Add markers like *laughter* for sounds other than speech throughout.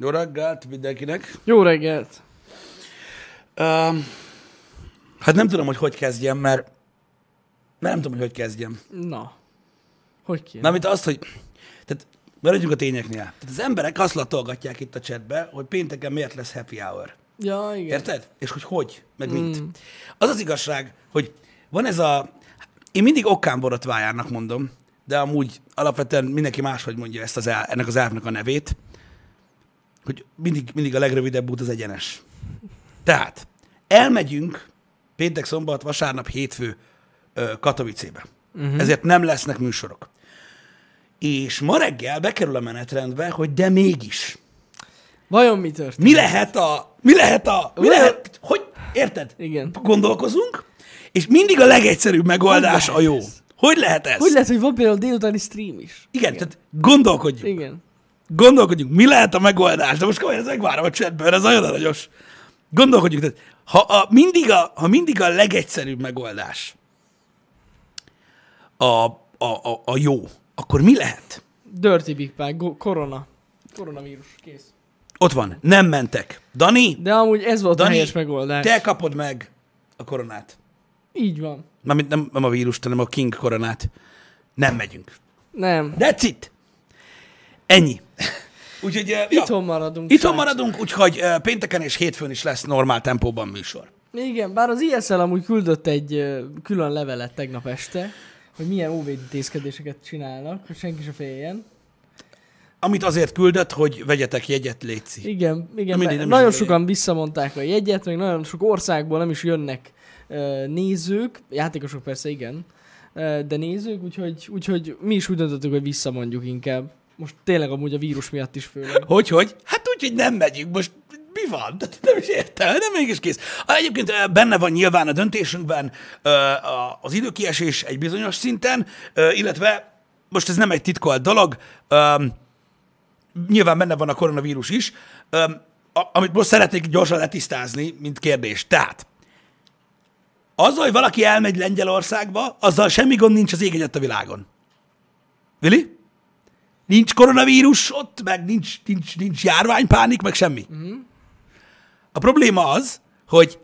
Jó reggelt mindenkinek. Jó reggelt! Um, hát nem tudom, hogy hogy kezdjem, mert nem tudom, hogy hogy kezdjem. Na. Hogy kéne? Mármint azt, hogy... Tehát maradjunk a tényeknél. Tehát az emberek azt latolgatják itt a chatbe, hogy pénteken miért lesz happy hour. Ja, igen. Érted? És hogy hogy, meg mint. Az az igazság, hogy van ez a... Én mindig okán borotvájának mondom, de amúgy alapvetően mindenki máshogy mondja ezt az el, ennek az elvnek a nevét, hogy mindig, mindig a legrövidebb út az egyenes. Tehát elmegyünk péntek, szombat, vasárnap, hétfő Katowicébe. Uh-huh. Ezért nem lesznek műsorok. És ma reggel bekerül a menetrendbe, hogy de mégis. Vajon mi történt? Mi lehet a... Mi lehet a... Mi Olyan- lehet... Hogy... Érted? Igen. Gondolkozunk, és mindig a legegyszerűbb megoldás a jó. ez? Hogy lehet ez? Hogy lehet, hogy van például délutáni stream is? Igen, tehát gondolkodjunk. Igen. Gondolkodjunk, mi lehet a megoldás? De most komolyan, ezt megvárom a mert ez nagyon aranyos. Gondolkodjunk, tehát ha, a, mindig a, ha mindig a legegyszerűbb megoldás a, a, a, a jó, akkor mi lehet? Dirty Big Pack, korona. Koronavírus, kész. Ott van, nem mentek. Dani, De amúgy ez volt Dani, a helyes megoldás. te kapod meg a koronát. Így van. Mármint nem, nem a vírust, hanem a King koronát. Nem megyünk. Nem. That's it. Ennyi. Úgyhogy, uh, ja, Itthon maradunk. itthon maradunk, úgyhogy uh, pénteken és hétfőn is lesz normál tempóban műsor. Igen, bár az ISL amúgy küldött egy ö, külön levelet tegnap este, hogy milyen óvéd intézkedéseket csinálnak, hogy senki se féljen. Amit azért küldött, hogy vegyetek jegyet, létszi. Igen, igen mindegy, mert nem nagyon sokan visszamondták a jegyet, meg nagyon sok országból nem is jönnek nézők, játékosok persze igen, de nézők, úgyhogy, úgyhogy mi is úgy döntöttük, hogy visszamondjuk inkább. Most tényleg amúgy a vírus miatt is főleg. Hogy, hogy? Hát úgy, hogy nem megyünk. Most mi van? Tehát *laughs* Nem is értem, de mégis kész. Ah, Egyébként ö, benne van nyilván a döntésünkben a- az időkiesés egy bizonyos szinten, ö, illetve most ez nem egy titkolt dolog, ö, nyilván benne van a koronavírus is, a- amit most szeretnék gyorsan letisztázni, mint kérdés. Tehát, azzal, hogy valaki elmegy Lengyelországba, azzal semmi gond nincs az ég egyet a világon. Vili? Nincs koronavírus ott, meg nincs, nincs, nincs járványpánik, meg semmi. Uh-huh. A probléma az, hogy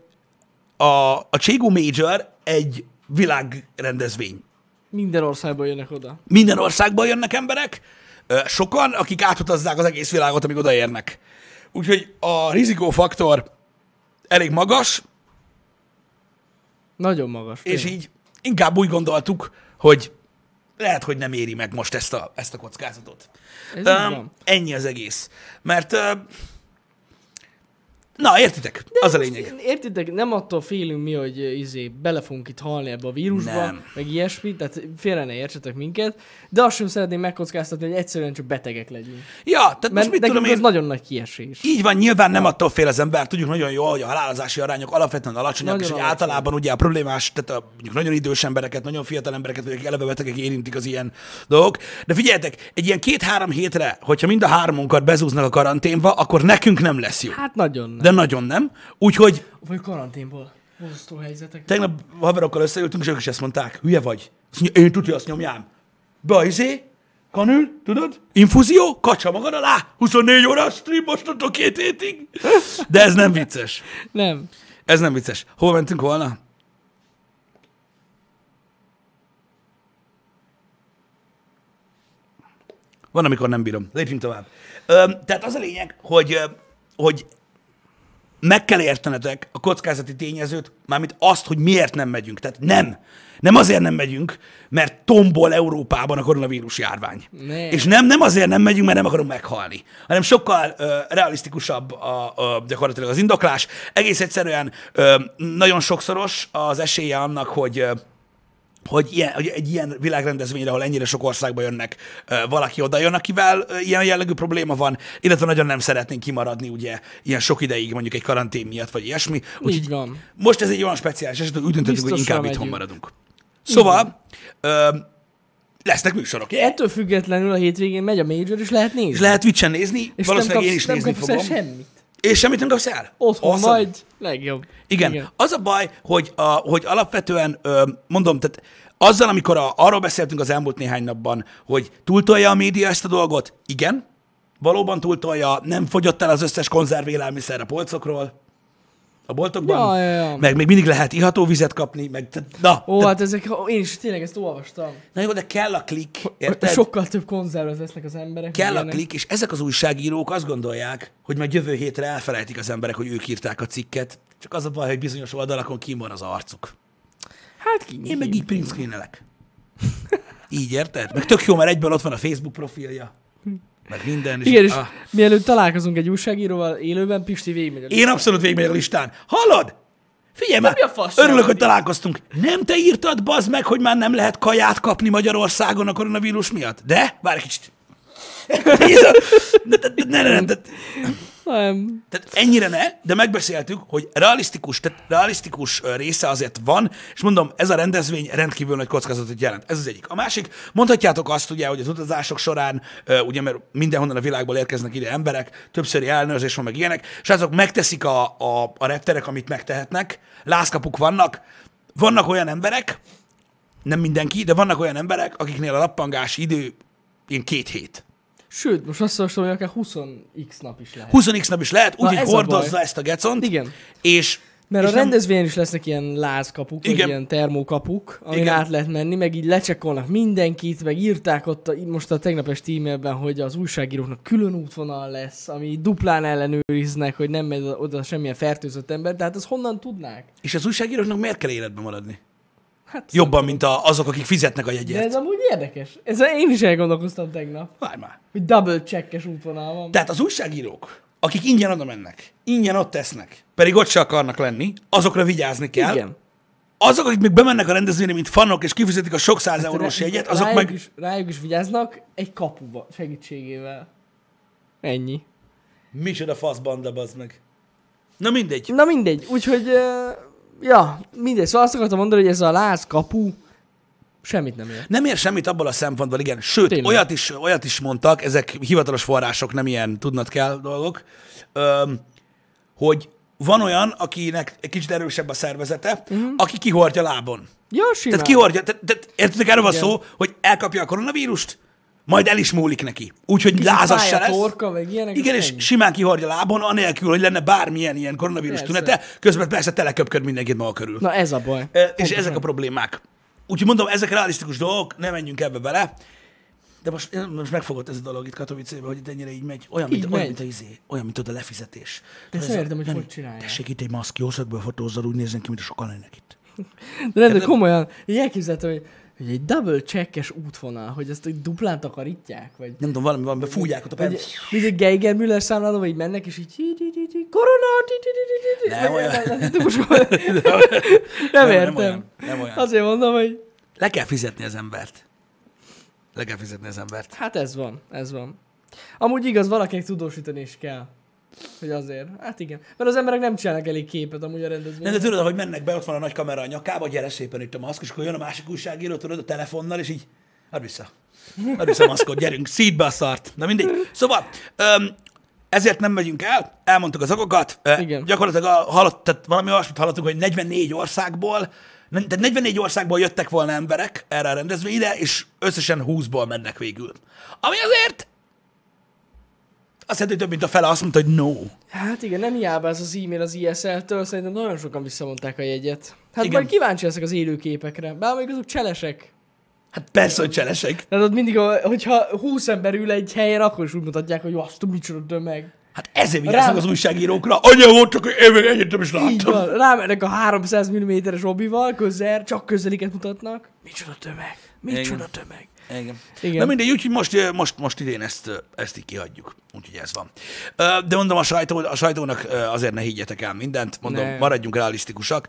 a, a Cségó Major egy világrendezvény. Minden országból jönnek oda. Minden országból jönnek emberek, sokan, akik átutazzák az egész világot, amíg odaérnek. Úgyhogy a rizikófaktor elég magas, Nagyon magas. és tényleg. így inkább úgy gondoltuk, hogy lehet, hogy nem éri meg most ezt a, ezt a kockázatot. Ez Um, ennyi az egész. Mert, uh, na, értitek, az a lényeg. Értitek, nem attól félünk mi, hogy ö, izé, bele fogunk itt halni ebbe a vírusba, Nem. meg ilyesmi, tehát félre ne értsetek minket, de azt sem szeretném megkockáztatni, hogy egyszerűen csak betegek legyünk. Ja, tehát most Mert mit nekünk tudom ez én, nagyon nagy kiesés. így van, nyilván nem attól fél az ember, tudjuk nagyon jól, hogy a halálozási arányok alapvetően alacsonyak, Nagyon és hogy alacsony. általában ugye a problémás, tehát a, mondjuk nagyon idős embereket, nagyon fiatal embereket, vagy akik eleve betegek érintik az ilyen dolgok. De figyeljetek, egy ilyen két-három hétre, hogyha mind a háromunkat bezúznak a karanténba, akkor nekünk nem lesz jó. Hát nagyon nem. De nagyon nem. Úgyhogy Vagy karanténból. Borzasztó helyzetek. Tegnap haverokkal összeültünk, és ők is ezt mondták. Hülye vagy. Azt mondja, én tudja, azt nyomjám. Be a izé, kanül, tudod? Infúzió, kacsa magad alá, 24 óra stream mostantól két hétig. De ez nem vicces. Nem. Ez nem vicces. Hol mentünk volna? Van, amikor nem bírom. Lépjünk tovább. Ö, tehát az a lényeg, hogy, hogy meg kell értenetek a kockázati tényezőt, mármint azt, hogy miért nem megyünk. Tehát nem. Nem azért nem megyünk, mert tombol Európában a koronavírus járvány. Nem. És nem, nem azért nem megyünk, mert nem akarunk meghalni, hanem sokkal ö, realisztikusabb a, a, gyakorlatilag az indoklás. Egész egyszerűen ö, nagyon sokszoros az esélye annak, hogy ö, hogy, ilyen, hogy egy ilyen világrendezvényre, ahol ennyire sok országba jönnek, valaki oda jön, akivel ilyen jellegű probléma van, illetve nagyon nem szeretnénk kimaradni ugye ilyen sok ideig mondjuk egy karantén miatt, vagy ilyesmi. Úgyhogy van. most ez egy olyan speciális eset, hogy úgy döntöttük, hogy inkább itthon maradunk. Szóval ö, lesznek műsorok. Ettől függetlenül a hétvégén megy a Major, és lehet nézni. És lehet Twitch-en nézni, és valószínűleg nem én kapsz, is nézni kapsz fogom. semmit. És semmit nem kapsz el? Otthon Awesome. vagy, legjobb. Igen. Igen. Az a baj, hogy, a, hogy alapvetően, ö, mondom, tehát azzal, amikor a, arról beszéltünk az elmúlt néhány napban, hogy túltolja a média ezt a dolgot, igen, valóban túltolja, nem fogyott el az összes konzervélelmiszer a polcokról, a boltokban, Ja, ja, ja. meg még mindig lehet iható vizet kapni, meg na, Ó, te, hát ezek, én is tényleg ezt olvastam. na jó, de kell a klik, érted? Sokkal több konzervet vesznek az emberek. Kell a klik, és ezek az újságírók azt gondolják, hogy majd jövő hétre elfelejtik az emberek, hogy ők írták a cikket, csak az a baj, hogy bizonyos oldalakon kim van az arcuk. Hát ki, Én meg így print. Így érted? Meg tök jó, mert egyből ott van a Facebook profilja. Meg minden. Igen, és ah. mielőtt találkozunk egy újságíróval élőben, Pisti végigmegy a Én abszolút végigmegyek a listán. Hallod? Figyelj már, örülök, hogy találkoztunk. Nem te írtad, bazd meg, hogy már nem lehet kaját kapni Magyarországon a koronavírus miatt? De? Várj egy kicsit. Ne, ne, ne, ne, ne, Nem. Tehát ennyire ne, de megbeszéltük, hogy realisztikus, tehát realisztikus része azért van, és mondom, ez a rendezvény rendkívül nagy kockázatot jelent. Ez az egyik. A másik, mondhatjátok azt ugye, hogy az utazások során, ugye, mert mindenhonnan a világból érkeznek ide emberek, többszöri ellenőrzés van, meg ilyenek, és azok megteszik a, a, a repterek, amit megtehetnek, lázkapuk vannak, vannak olyan emberek, nem mindenki, de vannak olyan emberek, akiknél a lappangási idő ilyen két hét. Sőt, most azt olvastam, hogy akár 20x nap is lehet. 20x nap is lehet, úgyhogy ez a hordozza baj. ezt a gecont, Igen. és Mert és a nem- rendezvényen is lesznek ilyen lázkapuk, vagy Igen. ilyen termókapuk, amin Igen. át lehet menni, meg így lecsekkolnak mindenkit, meg írták ott a, most a tegnap esti e-mailben, hogy az újságíróknak külön útvonal lesz, ami duplán ellenőriznek, hogy nem megy oda semmilyen fertőzött ember, tehát ezt honnan tudnák? És az újságíróknak miért kell életben maradni? Hát, Jobban, mint a, azok, akik fizetnek a De ez jegyet. amúgy érdekes. Ez én is elgondolkoztam tegnap, Várj már. hogy double checkes útvonal van. Tehát az újságírók, akik ingyen oda mennek, ingyen ott tesznek, pedig ott se akarnak lenni, azokra vigyázni kell. Igen. Azok, akik még bemennek a rendezvényre, mint fanok, és kifizetik a sok száz eurós Rá- jegyet, azok rájuk meg... Is, rájuk is vigyáznak egy kapuba segítségével. Ennyi. Micsoda faszbanda, bazd meg. Na mindegy. Na mindegy, úgyhogy, uh, ja, mindegy. Szóval azt akartam mondani, hogy ez a láz kapu semmit nem ér. Nem ér semmit abból a szempontból, igen. Sőt, Tényleg. olyat is, olyat is mondtak, ezek hivatalos források, nem ilyen tudnod kell dolgok, öm, hogy van olyan, akinek egy kicsit erősebb a szervezete, uh-huh. aki kihordja lábon. Ja, simán. Tehát kihordja, tehát, tehát értitek, erről van szó, hogy elkapja a koronavírust, majd el is múlik neki. Úgyhogy lázas se lesz. torka, meg ilyenek, Igen, és ennyi. simán kihordja lábon, anélkül, hogy lenne bármilyen ilyen koronavírus Persze. tünete, közben persze teleköpköd mindenkit maga körül. Na ez a baj. Ö, És Pontosan. ezek a problémák. Úgyhogy mondom, ezek realisztikus dolgok, ne menjünk ebbe bele. De most, most megfogott ez a dolog itt Katowicébe, hogy itt ennyire így megy. Olyan, mint, Így olyan, megy. mint, a, izé, olyan, mint ott a lefizetés. De értem, hogy nem, hogy csinálják. Tessék itt egy maszk, jó szögből fotózzal, úgy nézzen ki, mint sokan lennek itt. De nem, de komolyan, így elképzelhető, hogy, hogy egy double checkes útvonal, hogy ezt egy duplán takarítják, vagy... Nem tudom, valami van, fújják ott a pen. mint egy Geiger Müller számláló, vagy mennek, és így... Korona! Nem értem. nem olyan. Azért mondom, hogy Le kell fizetni az embert. Le kell fizetni az embert. hát ez van, ez van. Amúgy igaz, valakinek tudósítani is kell. Hogy azért. Hát igen. Mert az emberek nem csinálnak elég képet amúgy a Nem, rendezvényen. de tudod, hogy mennek be, ott van a nagy kamera a nyakába, gyere szépen itt a maszk, és akkor jön a másik újságíró, tudod, a telefonnal, és így, add vissza. Add vissza a maszkot, gyerünk, szídbe a szart. Na mindegy. Szóval, öm, ezért nem megyünk el, elmondtuk az okokat. Igen. Gyakorlatilag a, hallott, tehát valami olyasmit hallottunk, hogy 44 országból, tehát 44 országból jöttek volna emberek erre a rendezvényre, és összesen 20-ból mennek végül. Ami azért azt jelenti, hogy több mint a fele azt mondta, hogy no. Hát igen, nem hiába ez az e-mail az ISL-től, szerintem nagyon sokan visszamondták a jegyet. Hát Igen. majd kíváncsi leszek az élőképekre. Bár még azok cselesek. Hát persze, hogy cselesek. Tehát ott mindig, hogyha 20 ember ül egy helyen, akkor is úgy mutatják, hogy azt micsoda tömeg. Hát ezért vigyáznak Rá- az újságírókra. Anya volt, csak én még egyetem is Így láttam. van, rámennek a 300 mm-es obival, közel, csak közeliket mutatnak. Micsoda tömeg, micsoda Igen. tömeg. Igen. Igen. Na mindegy, úgyhogy most, most, most idén ezt, ezt így kihagyjuk. Úgyhogy ez van. De mondom, a, sajtó, a sajtónak azért ne higgyetek el mindent. Mondom, Ne. maradjunk realisztikusak.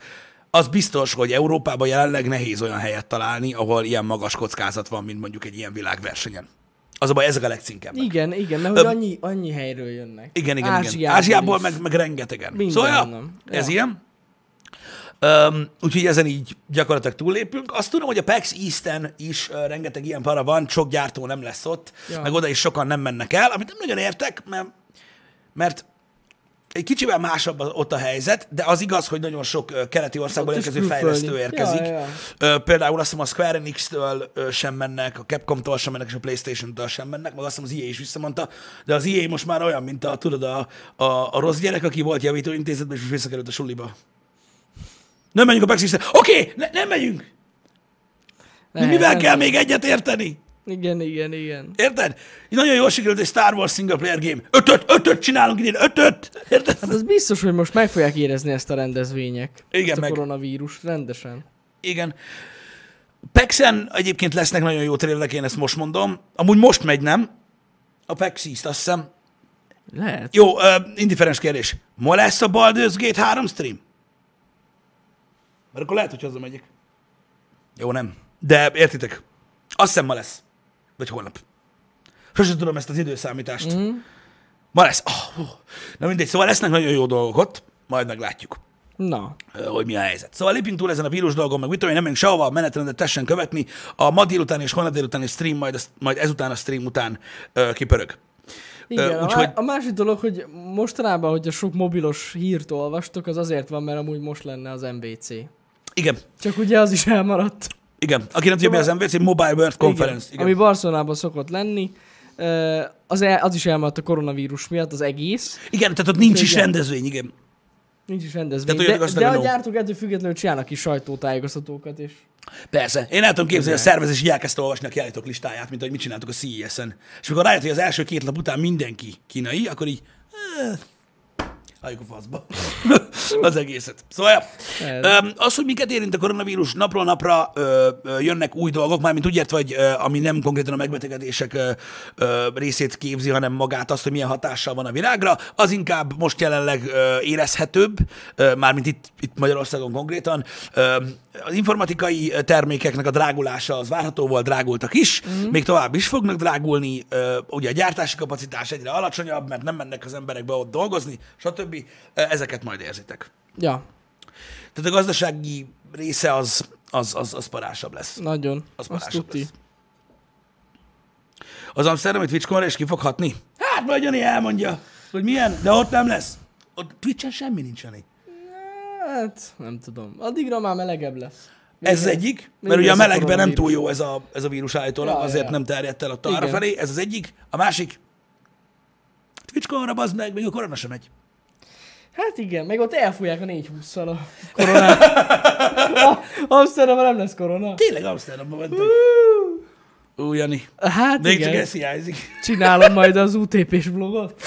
Az biztos, hogy Európában jelenleg nehéz olyan helyet találni, ahol ilyen magas kockázat van, mint mondjuk egy ilyen világversenyen. Az a baj, ezek a legcinkebbek. Igen, igen, mert hogy annyi, annyi helyről jönnek. Igen, igen, igen. Ázsiából Ázsiából is. meg, meg rengetegen. Mindenhonnan. Szóval, ja, ez Ja. ilyen. Um, úgyhogy ezen így gyakorlatilag túlépünk. Azt tudom, hogy a PAX East-en is uh, rengeteg ilyen para van, sok gyártó nem lesz ott, Ja. meg oda is sokan nem mennek el, amit nem nagyon értek, mert, mert egy kicsivel másabb ott a helyzet, de az igaz, hogy nagyon sok keleti országból Ott érkező fejlesztő érkezik. Ja, ja, Például azt hiszem a Square Enix-től sem mennek, a Capcom-tól sem mennek, és a Playstation-től sem mennek, meg azt hiszem az EA is visszamondta, de az EA most már olyan, mint a, tudod, a, a, a rossz gyerek, aki volt javítóintézetben, és visszakerült a suliba. Nem menjünk a PAX Oké, okay, ne, nem megyünk! Mi Nem, mivel nem. kell még egyet érteni? Igen, igen, igen. Érted? Nagyon jól sikerült egy Star Wars single player game. Ötöt, ötöt csinálunk idén, ötöt! Érted? Hát az biztos, hogy most meg fogják érezni ezt a rendezvények. Igen, ezt a meg- koronavírus rendesen. Igen. Pexen egyébként lesznek nagyon jó trailerek, én ezt most mondom. Amúgy most megy, nem? A East, azt hiszem. Lehet. Jó, uh, indiferens kérdés. Ma lesz a Baldur's Gate 3 stream? Mert akkor lehet, hogy hazamegyek. Jó, nem. De értitek? Azt hiszem ma lesz. Vagy holnap. Sosem tudom ezt az időszámítást. Mm. Ma lesz. Oh, oh. Na mindegy, szóval lesznek nagyon jó dolgok ott. Majd meglátjuk Na, hogy mi a helyzet. Szóval lépjünk túl ezen a vírus dolgon, meg mit tudom én, nem megyünk sehova, a menetrendet tessen követni. A ma délután és holnap délutáni stream, majd, az- majd ezután a stream után ö, kipörög. igen. A, úgyhogy- a másik dolog, hogy mostanában, hogy a sok mobilos hírt olvastok, az azért van, mert amúgy most lenne az MVC. Igen, Csak ugye az is elmaradt. igen. Aki nem tudja, mi az MVC, Mobile World Conference. Igen. Ami Barcelonában szokott lenni. Az, el, az is elmaradt a koronavírus miatt, az egész. igen, tehát ott nincs is Igen. rendezvény, igen. Nincs is rendezvény. Tehát De, igaz, de a gyártók ettől függetlenül csinálnak is sajtótájékoztatókat, és Persze. Én el tudom képzelni, hogy a szervezés így elkezdte olvasni a kiállítók listáját, mint ahogy mit csináltuk a CES-en. És amikor rájött, hogy az első két lap után mindenki kínai, akkor így... Eh, Halljuk a faszba. *laughs* az egészet. Szóval, ja. Ez. Az, hogy minket érint a koronavírus, napról napra ö, ö, jönnek új dolgok, mármint úgy értve, hogy ö, ami nem konkrétan a megbetegedések ö, ö, részét képzi, hanem magát azt, hogy milyen hatással van a világra, az inkább most jelenleg ö, érezhetőbb, ö, mármint itt, itt Magyarországon konkrétan. Ö, az informatikai termékeknek a drágulása az várható volt, drágultak is, mm. még tovább is fognak drágulni, ö, ugye a gyártási kapacitás egyre alacsonyabb, mert nem mennek az emberek be ott dolgozni, stb. Ezeket majd érzitek. ja, Tehát a gazdasági része az, az, az, az parásabb lesz. nagyon. Az parásabb lesz. Az Amsterdam, hogy TwitchCon is ki fog hatni? Hát majd Jani elmondja, hogy milyen, de ott nem lesz. Ott Twitchen semmi nincs, Jani. Hát, nem tudom. Addigra már melegebb lesz. Ez az egyik, még mert ugye a a melegben nem túl jó ez a, ez a vírus állítólag, Ja, azért ja. nem terjedt el ott arra felé, ez az egyik. A másik, TwitchConra bazd meg, még a korona sem megy. Hát igen, meg ott elfújják a 420-szal a koronát. A- *laughs* Amsterdamban nem lesz korona. Tényleg Amsterdamban mentek. Ú, Jani, Hát még csak igen, ez hiányzik. csinálom majd az UTP-s vlogot. *laughs*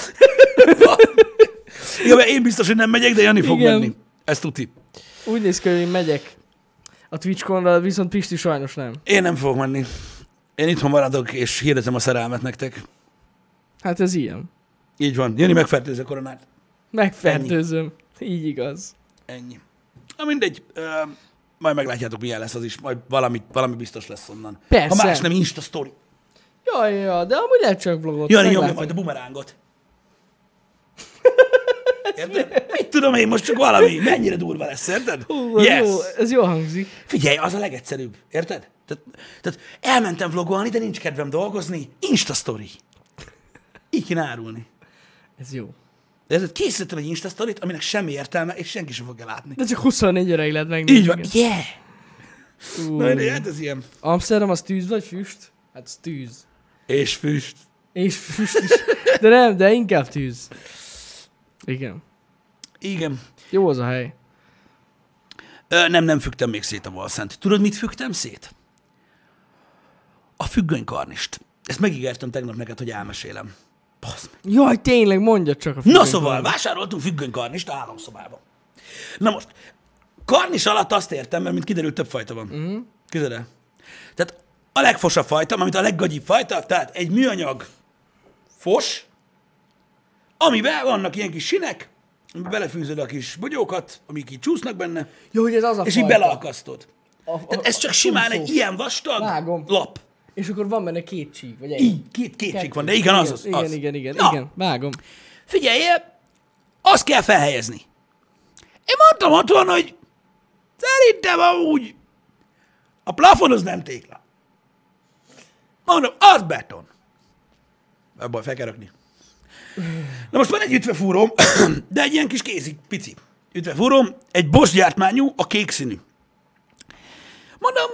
Igen, mert én biztos, hogy nem megyek, de Jani fog Igen. menni. Ez tuti. Úgy néz ki, hogy én megyek a Twitchkonra, viszont Pisti sajnos nem. Én nem fogok menni. Én itthon maradok, és hirdetem a szerelmet nektek. Hát ez ilyen. Így van. Jani megfertőzi a koronát. Megfertőzöm. Így igaz. Ennyi. Na mindegy. Ö, majd meglátjátok, milyen lesz az is. Majd valami, valami biztos lesz onnan. Persze. Ha más nem, Insta story. Ja, ja, ja, de amúgy lehet csak vlogot. Jani nyomja majd a bumerángot. Érted? Mit tudom én, most csak valami. Mennyire durva lesz, érted? Hú, ez, yes. jó, ez jó hangzik. Figyelj, az a legegyszerűbb. Érted? Tehát, tehát elmentem vlogolni, de nincs kedvem dolgozni. Insta story. Így kéne árulni. Ez jó. De ez készítettem egy Insta storyt, aminek semmi értelme, és senki sem fogja látni. De csak 24 óráig lehet megnézni. Így van. Yeah! Ú, Na, de hát ez ilyen. Amsterdam az tűz vagy füst? Hát az tűz. És füst. És füst is. De nem, de inkább tűz. Igen. Igen. Jó az a hely. Ö, nem, nem fügtem még szét a valszent. Tudod, mit fügtem szét? A függönykarnist. Ezt megígértem tegnap neked, hogy elmesélem. Basz meg. Jaj, tényleg, mondja csak a Na szóval, karnis. vásároltunk függönykarnist a háromszobába. Na most, karnis alatt azt értem, mert mint kiderült, több fajta van. Uh-huh. Képzeld el. Tehát a legfosabb fajta, amit a leggagyibb fajta, tehát egy műanyag fos, amiben vannak ilyen kis sinek, belefűzöd a kis bogyókat, amik így csúsznak benne, Jó, hogy ez az a és így fajta. beleakasztod. A, a, Tehát ez csak a simán csúszó. egy ilyen vastag Vágom. lap. És akkor van benne két csík, vagy egy. Így, két, két csík van, de igen, az az. Igen, az. igen, igen, Na, igen, vágom. Figyelj, azt kell felhelyezni. Én mondtam otthon, hogy szerintem amúgy a plafon az nem tégla. Mondom, az beton. Ebből fel kell rakni. Na most van egy ütvefúróm, de egy ilyen kis kézi, pici ütvefúróm, egy Bosch gyártmányú, a kék színű. Mondom,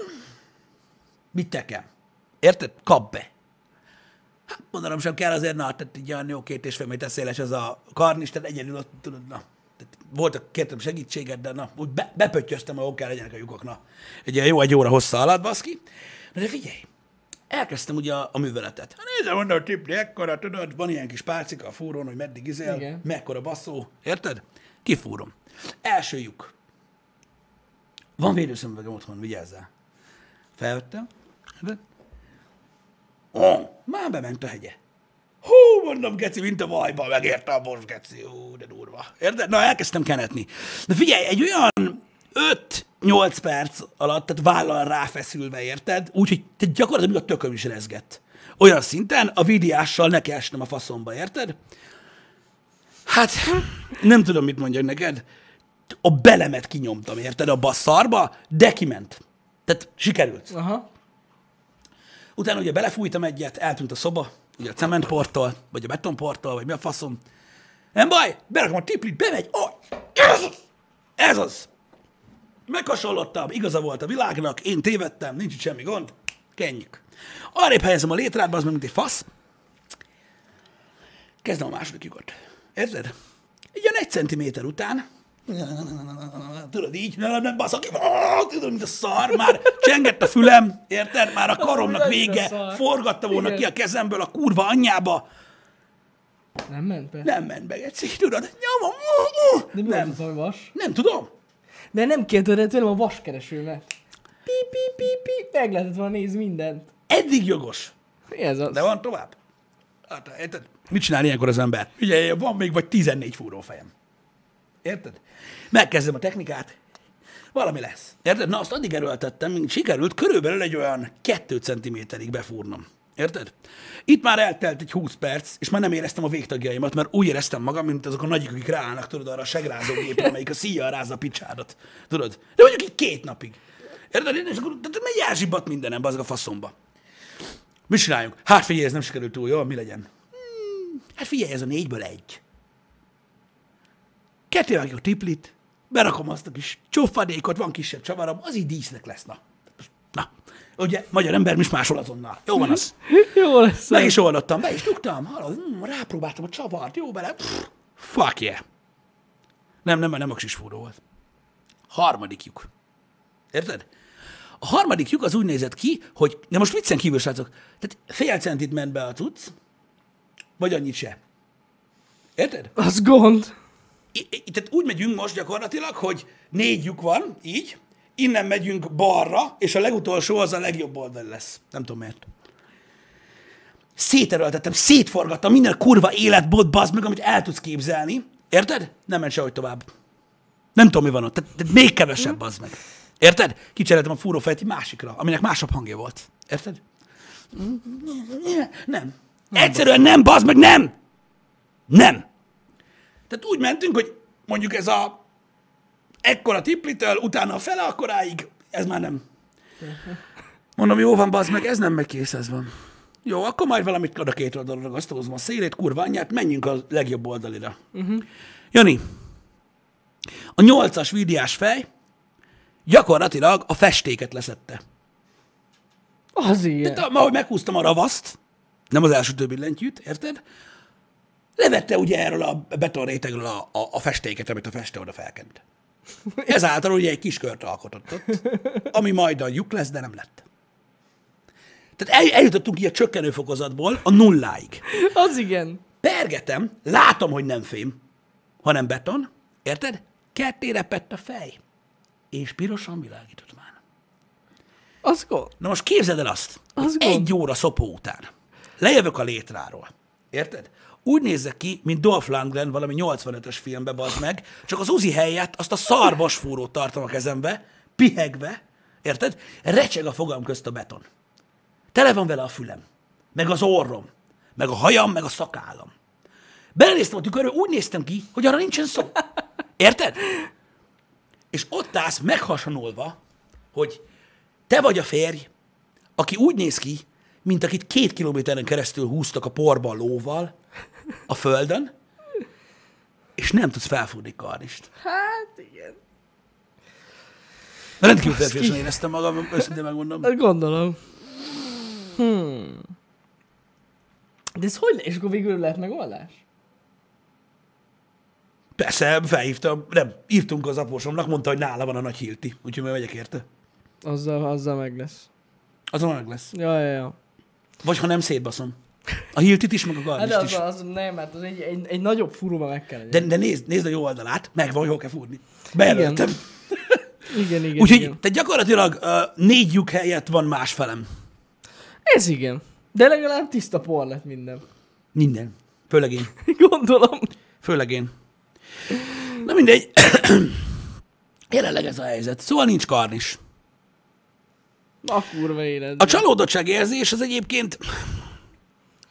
mit tekem? Érted? Kap be. Hát mondanom sem kell azért, na, tehát így olyan jó két és fél méter széles ez a karnis, tehát egyedül ott, tudod, na. Tehát voltak, kértem segítséget, de na, úgy be, bepöttyöztem, hogy kell legyenek a lyukak, na. Egy ilyen jó egy óra hossza alatt, baszki. Na de figyelj, elkezdtem ugye a, a műveletet. Hát nézd, mondom, tipli ekkora, tudod, van ilyen kis pálcika a fúrón, hogy meddig izél, Igen. mekkora basszó, érted? Kifúrom. Első lyuk. Van védőszemüvegem otthon, vigyázzál. Felvettem. érted? Ó, már bement a hegye. Hú, mondom, geci, mint a vajba, megérte a bors, geci, hú, de durva. Érted? Na, elkezdtem kenetni. De figyelj, egy olyan 5-8 perc alatt, tehát vállal ráfeszülve, érted? Úgyhogy te gyakorlatilag még a tököm is rezgett. Olyan szinten, a vidiással neki estem a faszomba, érted? Hát, nem tudom, mit mondjak neked. A belemet kinyomtam, érted? Abba a szarba, de kiment. Tehát sikerült. Aha. Utána ugye belefújtam egyet, eltűnt a szoba, ugye a cementporttól, vagy a betonporttól, vagy mi a faszom. Nem baj, berakom a tiplit, bemegy, oh, ez az! Ez az! Meghasonlottam, igaza volt a világnak, én tévedtem, nincs itt semmi gond, kenjük. Arrébb helyezem a létrádba, az meg mint egy fasz. Kezdem a második lyukat. Érted? Egy olyan egy centiméter után, tudod így, nem, nem baszok ki, tudod, mint a szar, már csengett a fülem, érted? Már a karomnak vége, forgatta volna Igen. ki a kezemből a kurva anyjába, Nem ment be? nem ment be, egy tudod, nyomom, De mi nem, az a vas? nem tudom. De nem kérted tőlem a vaskeresőmet. Pi, pi, pi, pi. Meg lehetett volna nézni mindent. Eddig jogos. Mi ez az? De van tovább? Hát, érted? Mit csinál ilyenkor az ember? Ugye, van még vagy 14 fúrófejem. Érted? Megkezdem a technikát, valami lesz. Érted? Na, azt addig erőltettem, mint sikerült körülbelül egy olyan 2 centiméterig befúrnom. Érted? Itt már eltelt egy 20 perc, és már nem éreztem a végtagjaimat, mert úgy éreztem magam, mint azok a nagyok, akik ráállnak, tudod, arra a segrázógépre, *laughs* amelyik a szíjjal rázza a picsádat. Tudod? De mondjuk így két napig. Érted? És akkor tehát megy elzsibbat mindenem, az a faszomba. Mit csináljunk? Hát figyelj, ez nem sikerült túl jól, mi legyen? Hmm, hát figyelj, ez a négyből egy. Ketté vágjuk a tiplit, berakom azt a kis csófadékot, van kisebb csavarom, az így dísznek lesz, na. Na, ugye, magyar ember, is máshol azonnal. Jó van az. *laughs* Jó lesz. Meg is oldottam, be is dugtam, hallod, hmm, rápróbáltam a csavart, jó bele, pff, fuck yeah. Nem, nem, nem a kis fúró volt. Harmadik lyuk. Érted? A harmadik lyuk az úgy nézett ki, hogy, de most viccen kívül, srácok, tehát fél centit ment be a cucc, vagy annyit se. Érted? Az gond. Tehát úgy megyünk most gyakorlatilag, hogy négy lyuk van, így, innen megyünk balra, és a legutolsó az a legjobb oldal lesz. Nem tudom miért. Széterőltettem, szétforgattam minden kurva életbot, bazd meg, amit el tudsz képzelni. Érted? Nem ment sehogy tovább. Nem tudom, mi van ott. Tehát, tehát még kevesebb, az meg. Érted? Kicseréltem a fúrófejt egy másikra, aminek másabb hangja volt. Érted? Nem. Egyszerűen nem, bazd meg, nem! Nem! Tehát úgy mentünk, hogy mondjuk ez a ekkora tiplitől, utána a fele akkoráig, ez már nem. Mondom, jó van, bazd meg, ez nem megy kész, ez van. Jó, akkor majd valamit oda két oldalra ragasztózom a szélét, kurva anyját, menjünk a legjobb oldalira. Uh-huh. Jani, a nyolcas vídiás fej gyakorlatilag a festéket leszette. Az ilyen. Tehát, ahogy meghúztam a ravaszt, nem az első több billentyűt, érted? Levette ugye erről a betonrétegről a, a, a festéket, amit a festő oda felkent. *laughs* Ezáltal ugye egy kis kört alkotott ott, ami majd a lyuk lesz, de nem lett. Tehát el, eljutottunk így a csökkenő fokozatból a nulláig. Az igen. Pergetem, látom, hogy nem fém, hanem beton, érted? Ketté repett a fej, és pirosan világított már. Az gond. Na most képzeld el azt, Az hogy gond. egy óra szopó után lejövök a létráról. Érted? Úgy nézek ki, mint Dolph Lundgren valami 85-ös filmbe, bazd meg, csak az uzi helyett azt a szarbas fúrót tartom a kezembe, pihegve, érted? Recseg a fogam közt a beton. Tele van vele a fülem, meg az orrom, meg a hajam, meg a szakállam. Belenéztem a tükörbe, úgy néztem ki, hogy arra nincsen szó. Érted? És ott állsz meghasonolva, hogy te vagy a férj, aki úgy néz ki, mint akit két kilométeren keresztül húztak a porban lóval a földön, és nem tudsz felfúrni karnist. Hát igen. Rendkívül férfiasan éreztem magam, őszintén megmondom. Hát Gondolom. Hmm. De ez hogy? És akkor végül lehet megoldás? Persze, felhívtam, nem, írtunk az apósomnak, mondta, hogy nála van a nagy hilti, úgyhogy majd megyek érte. Azzal, azzal meg lesz. Azon meg lesz. Ja, ja, ja. Vagy ha nem, szétbaszom. A hiltit is, meg a Hát garnist az, is. az, nem, hát az egy, egy, egy nagyobb fúróba meg kell. De, de nézd, nézd a jó oldalát, megvan, hogy hol kell fúrni. Bejelöltem. *laughs* Igen, igen, Úgyhogy igen. te gyakorlatilag uh, négy lyuk helyett van másfelem. Ez igen. De legalább tiszta por lett minden. Minden. Főleg én. *laughs* Gondolom. Főleg én. Na mindegy. *clears throat* Jelenleg ez a helyzet. Szóval nincs karnis. A kurva élet. A csalódottság érzés az egyébként...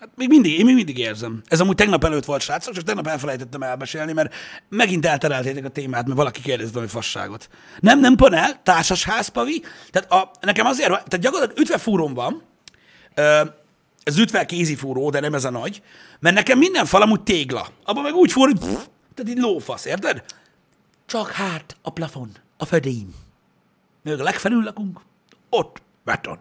Hát még mindig, én még mindig érzem. Ez amúgy tegnap előtt volt, srácok, csak tegnap elfelejtettem elbesélni, mert megint eltereltétek a témát, mert valaki kérdezte valami fasságot. Nem, nem panel, társasház, pavi. Tehát a, nekem azért, van- tehát gyakorlatilag ütvefúróm van, Ö, ez ütve kézifúró, de nem ez a nagy, mert nekem minden fal amúgy tégla. Abban meg úgy fúr, hogy pff, tehát így lófasz, érted? Csak hát a plafon, a födény. Még a legfelül lakunk, ott beton.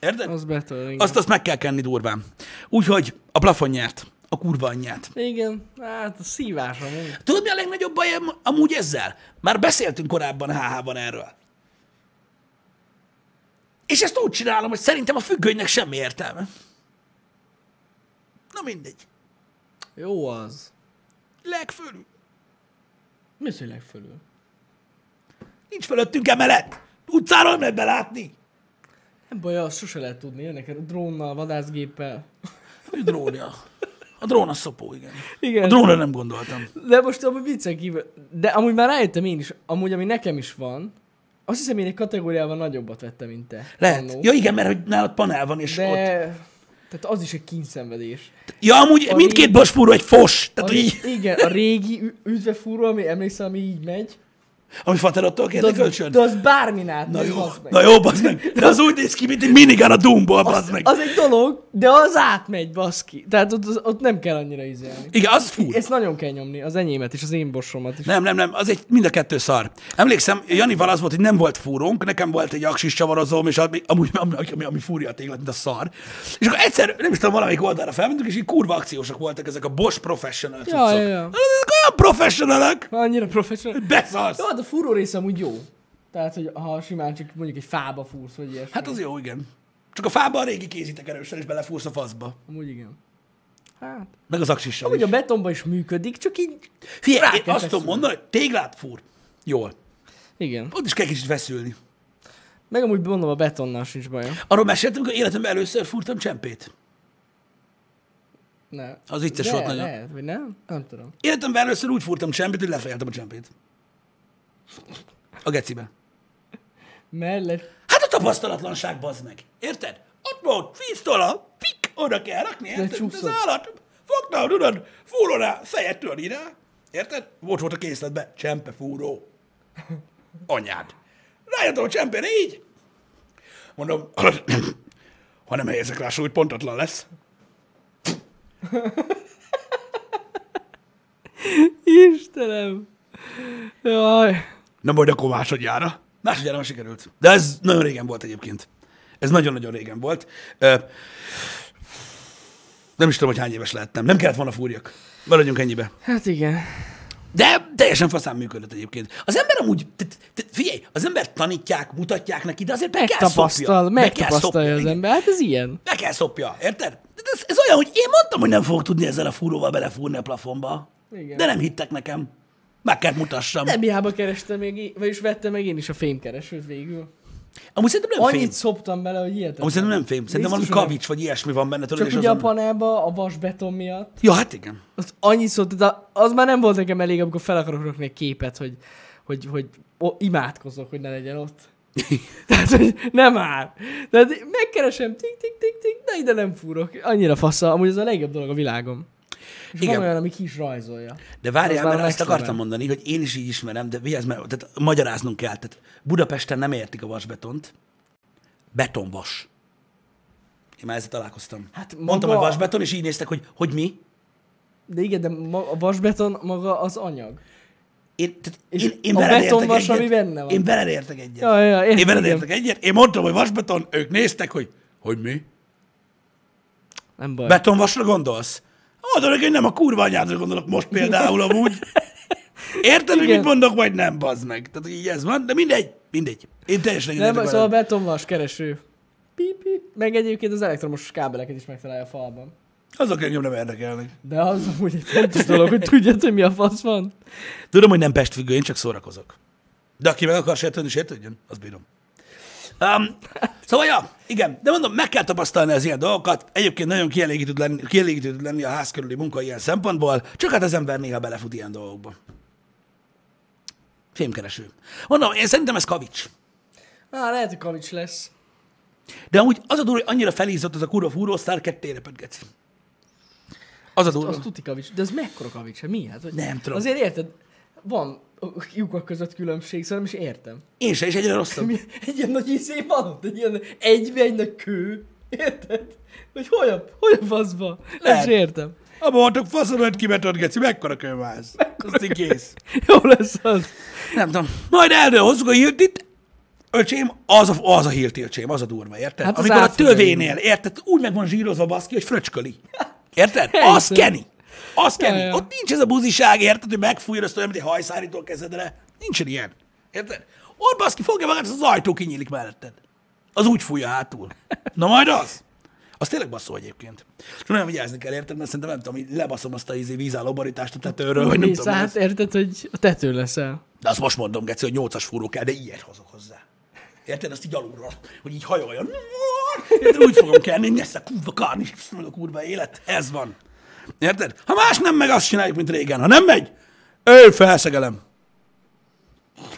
Érted? Az beton, igen. Azt, azt meg kell kenni durván. Úgyhogy a plafon nyert. A kurva anyját. Igen, hát a szívás amúgy. Tudod, mi a legnagyobb baj am- amúgy ezzel? Már beszéltünk korábban HH-ban erről. És ezt úgy csinálom, hogy szerintem a függönynek semmi értelme. Na mindegy. Jó az. Legfölül. Mi az, hogy legfölül? Nincs fölöttünk emelet. Utcáról nem lehet belátni. Nem baj, azt sose lehet tudni. Jönnek a drónnal, vadászgéppel. A drónja. A drón a szopó, igen. Igen. A drónra nem gondoltam. De most amúgy viccen kívül, de amúgy már rájöttem én is, amúgy ami nekem is van, azt hiszem én egy kategóriával nagyobbat vettem, mint te. Lehet. annó. Ja igen, mert hogy nálad panel van, és de... ott... Tehát az is egy kínszenvedés. Ja, amúgy A mindkét régi- bosfúró egy fos. Tehát, A, így, igen, a régi üdvefúró, ami emlékszel, ami így megy, ami faterottól kérte kölcsön. de az bármin át, Na jó, bazd meg. na jó, bazd meg. De az úgy néz ki, mint egy minigun a Doomból, bazd meg. Az egy dolog, de az átmegy, baszki. Tehát ott, az- ott nem kell annyira izélni. Igen, az fúr. Ezt nagyon kell nyomni, az enyémet és az én borsomat is. Nem, nem, nem, az egy mind a kettő szar. Emlékszem, Janival az volt, hogy nem volt fúrónk, nekem volt egy aksis csavarozóm, és ami, amúgy, ami, ami, ami fúrja a téglat, mint a szar. És akkor egyszer, nem is tudom, valamelyik oldalra felmentünk, és így kurva akciósak voltak ezek a Bosch Professional cuccok. Ja, ja, ja. Ezek olyan professionalek, Annyira professzionál. beszarsz. Jó, a fúró része amúgy jó. Tehát, hogy ha simán csak mondjuk egy fába fúrsz, vagy ilyesmi. Hát az jó, igen. Csak a fában a régi kézitek erősen, és belefúrsz a faszba. Amúgy igen. Hát. Meg az aksissal Amúgy is. a betonban is működik, csak így... Figyelj, én azt tudom mondani, hogy téglát fúr. Jól. Igen. Ott is kell kicsit feszülni. Meg amúgy mondom, a betonnal sincs bajom. Arról meséltem, hogy életemben először fúrtam csempét. Ne. Az vicces volt nagyon. Lehet, vagy nem? Nem tudom. Életemben először úgy fúrtam csempét, hogy lefejeltem a csempét. A gecibe. Mellett. Hát a tapasztalatlanság, bazd meg. Érted? Ott volt, víztola, pik, oda kell rakni, érted? Az állat. Fogta, tudod, fúró rá, fejet tudod ide. Érted? Volt volt a készletben, csempe fúró. Anyád. Rájöttem a csempére így. Mondom, *clears throat* ha nem helyezek rá súlyt, pontatlan lesz. Istenem. Jaj. Na majd akkor másodjára. Másodjára már sikerült. De ez nagyon régen volt egyébként. Ez nagyon-nagyon régen volt. Nem is tudom, hogy hány éves lehettem. Nem kellett volna fúrjak. Maradjunk ennyibe. Hát igen. De teljesen faszán működött egyébként. Az ember amúgy, te, te, figyelj, az ember tanítják, mutatják neki, de azért meg kell szopja. Megtapasztal, Meg kell megtapasztalja az ember. Hát ez ilyen. Meg kell szopja, érted? De ez, ez olyan, hogy én mondtam, hogy nem fogok tudni ezzel a fúróval belefúrni a plafonba. Igen. De nem hittek nekem. Meg kell mutassam. Nem hiába kerestem még, vagyis vettem meg én is a fémkeresőt végül. Amúgy szerintem nem Annyit fém. szoptam bele, hogy ilyet. Amúgy szerintem nem fém. Szerintem valami kavics vagy ilyesmi van benne. Tudod, Csak és ugye a azon... panelba, a vasbeton miatt, Ja, hát igen. az annyit de az már nem volt nekem elég, amikor fel akarok rakni egy képet, hogy, hogy, hogy o, imádkozok, hogy ne legyen ott. *laughs* Tehát, hogy nem áll. Tehát megkeresem, tik, tik, tik, tik, de ide nem fúrok. Annyira fasza, amúgy ez a legjobb dolog a világon. És Igen. van olyan, ami ki is rajzolja. De Az várjál, már mert azt next akartam level. mondani, hogy én is így ismerem, de vigyázz, mert tehát magyaráznunk kell. Tehát Budapesten nem értik a vasbetont. Betonvas. Én már ezzel találkoztam. Hát Mondtam, maga- hogy vasbeton, és így néztek, hogy hogy mi? De igen, de ma, a vasbeton maga az anyag. Én, tehát én, én a betonvas, ami benne van. Én veled értek egyet. Ja, ja, én értem, veled igen. értek egyet. Én mondtam, hogy vasbeton, ők néztek, hogy hogy mi? Nem baj. Betonvasra gondolsz? Mondom, hogy én nem a kurva anyádra gondolok most például amúgy. Érted, hogy Igen. mit mondok, vagy nem, bazd meg. Tehát így ez van, de mindegy, mindegy. Én teljesen nem, szóval veled. betonvas kereső. Pip, pip. Meg egyébként az elektromos kábeleket is megtalálja a falban. Azok engem nem érdekelnek. De az amúgy egy fontos dolog, hogy tudjad, hogy mi a fasz van. Tudom, hogy nem Pest függő, én csak szórakozok. De aki meg akar sértődni, sértődjön, azt bírom. Um, szóval, ja, igen, de mondom, meg kell tapasztalni az ilyen dolgokat. Egyébként nagyon kielégítő lenni, kielégítő lenni a ház körüli munka ilyen szempontból, csak hát az ember néha belefut ilyen dolgokba. Fémkereső. Mondom, én szerintem ez kavics. Á, lehet, hogy kavics lesz. De amúgy az a durva, hogy annyira felízott az a kurva fúró, kettére geci. Az a durva. Az tuti kavics. De ez mekkora kavics? Hát mi? Hát, hogy Nem tudom. Azért érted, van lyukak között különbség, szóval nem is értem. Én se, és egyre rosszabb. Egy ilyen nagy izé van egy ilyen egybe egy nagy kő. Érted? Hogy hogy a, hogy a faszba? Nem is értem. Abba voltak faszom öt kibetott geci, mekkora kőváz. Azt így kész. *laughs* Jó lesz az. Nem tudom. Majd eldől hozzuk a hiltit. Öcsém, az a, az a hilti, öcsém, az a durva, érted? Hát Amikor a tövénél, érted? Úgy meg van zsírozva baszki, hogy fröcsköli. *laughs* Érted? Az keni. Az keni. Ja, ja. Ott nincs ez a buziság, érted, hogy megfújod azt olyan, mint egy hajszárító kezedre. Nincsen ilyen. Érted? Ott baszki, fogja magát, az ajtó kinyílik melletted. Az úgy fújja hátul. Na majd az. Az tényleg basszó egyébként. Csak nagyon vigyázni kell, érted? Mert szerintem nem tudom, hogy lebaszom azt a izé vízálló a tetőről, vagy nem tudom. át, ez- érted, hogy a tető leszel. de azt most mondom, Geci, hogy 8-as fúró kell, de ilyet hozok hozzá. Érted? Azt így alulról, hogy így hajoljon. Érted? Úgy fogom kelni, hogy ezt a kurva karnis, a kurva élet. Ez van. Érted? Ha más nem meg, azt csináljuk, mint régen. Ha nem megy, ő felszegelem.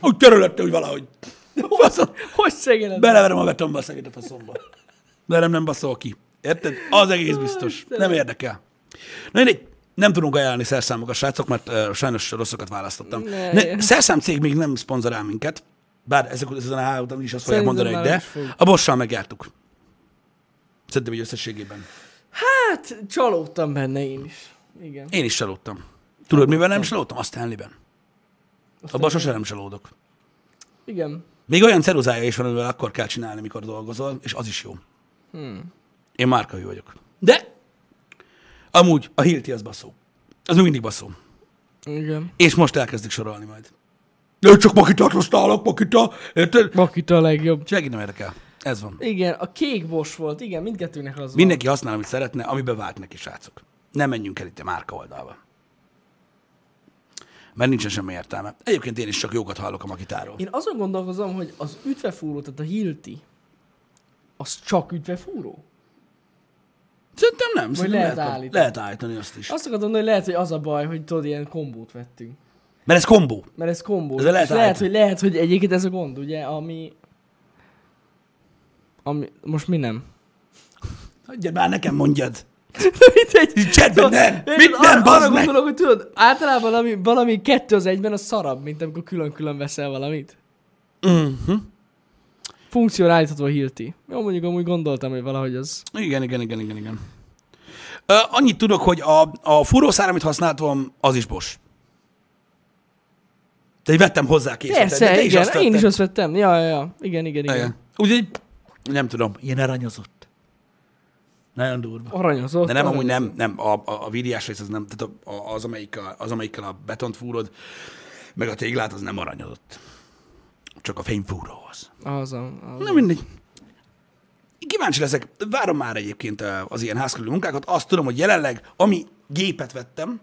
Úgy törölötte, úgy valahogy. *laughs* Faszom. Hogy szegeled? Beleverem a betonba a szegét a faszomba. De nem, nem baszol ki. Érted? Az egész biztos. Nem érdekel. Na mindegy, nem tudunk ajánlani szerszámokat, srácok, mert uh, sajnos rosszakat választottam. Ne. Ne, szerszám cég még nem szponzorál minket, bár ezek ezen a há után is azt fogják mondani, hogy de a bossal megjártuk. Szerintem így összességében. Hát, csalódtam benne én is. Igen. Én is csalódtam. Tudod, mivel nem csalódtam? A Stanley-ben. Abban sosem nem csalódok. Igen. Még olyan ceruzája is van, amivel akkor kell csinálni, mikor dolgozol, és az is jó. Hmm. Én márkahű vagyok. De amúgy a Hilti az baszó. Az még mindig baszó. Igen. És most elkezdik sorolni majd. De csak makitát használok, makita, érted? Makita a legjobb. Segít nem érdekel. Ez van. Igen, a kék bos volt, igen, mindkettőnek az Mindenki használ, amit szeretne, amiben vált neki, srácok. Nem menjünk el itt a márka oldalba. Mert nincsen semmi értelme. Egyébként én is csak jókat hallok a makitáról. Én azon gondolkozom, hogy az ütvefúró, tehát a Hilti, az csak ütvefúró? Szerintem nem. Szerintem lehet lehet, állítani. lehet állítani azt is. Azt akartam hogy lehet, hogy az a baj, hogy tudod, ilyen kombót vettünk. Mert ez kombó. Mert ez kombó. Ez lehet lehet, hogy, lehet, hogy egyébként ez a gond, ugye, ami... Ami... Most mi nem? Hagyjad már nekem mondjad. *laughs* Mindegy. Csetben nem. Érted, Mit nem, bazd arra meg. gondolok, hogy tudod, általában valami, valami kettő az egyben, az szarabb, mint amikor külön-külön veszel valamit. Mhm. Funkcióra állítható a Hilti. Jó, mondjuk amúgy gondoltam, hogy valahogy az... Igen, igen, igen, igen, igen. Ö, annyit tudok, hogy a, a fúrószár, amit használtam, az is Bosch. Így vettem hozzá készletet. Persze, igen, én is azt vettem. Ja, ja, ja. Igen, igen, igen. Igen. Úgyhogy nem tudom, ilyen aranyozott. Nagyon durva. Aranyozott. De nem, amúgy aranyozott. nem, nem, a, a, a víriás rész az nem, tehát a, a, az, amelyikkel, az, amelyikkel a betont fúrod, meg a téglát, az nem aranyozott. Csak a fényfúró az. Az a... Az Na mindegy. Kíváncsi leszek, várom már egyébként ö, az ilyen házkörüli munkákat. Azt tudom, hogy jelenleg, ami gépet vettem,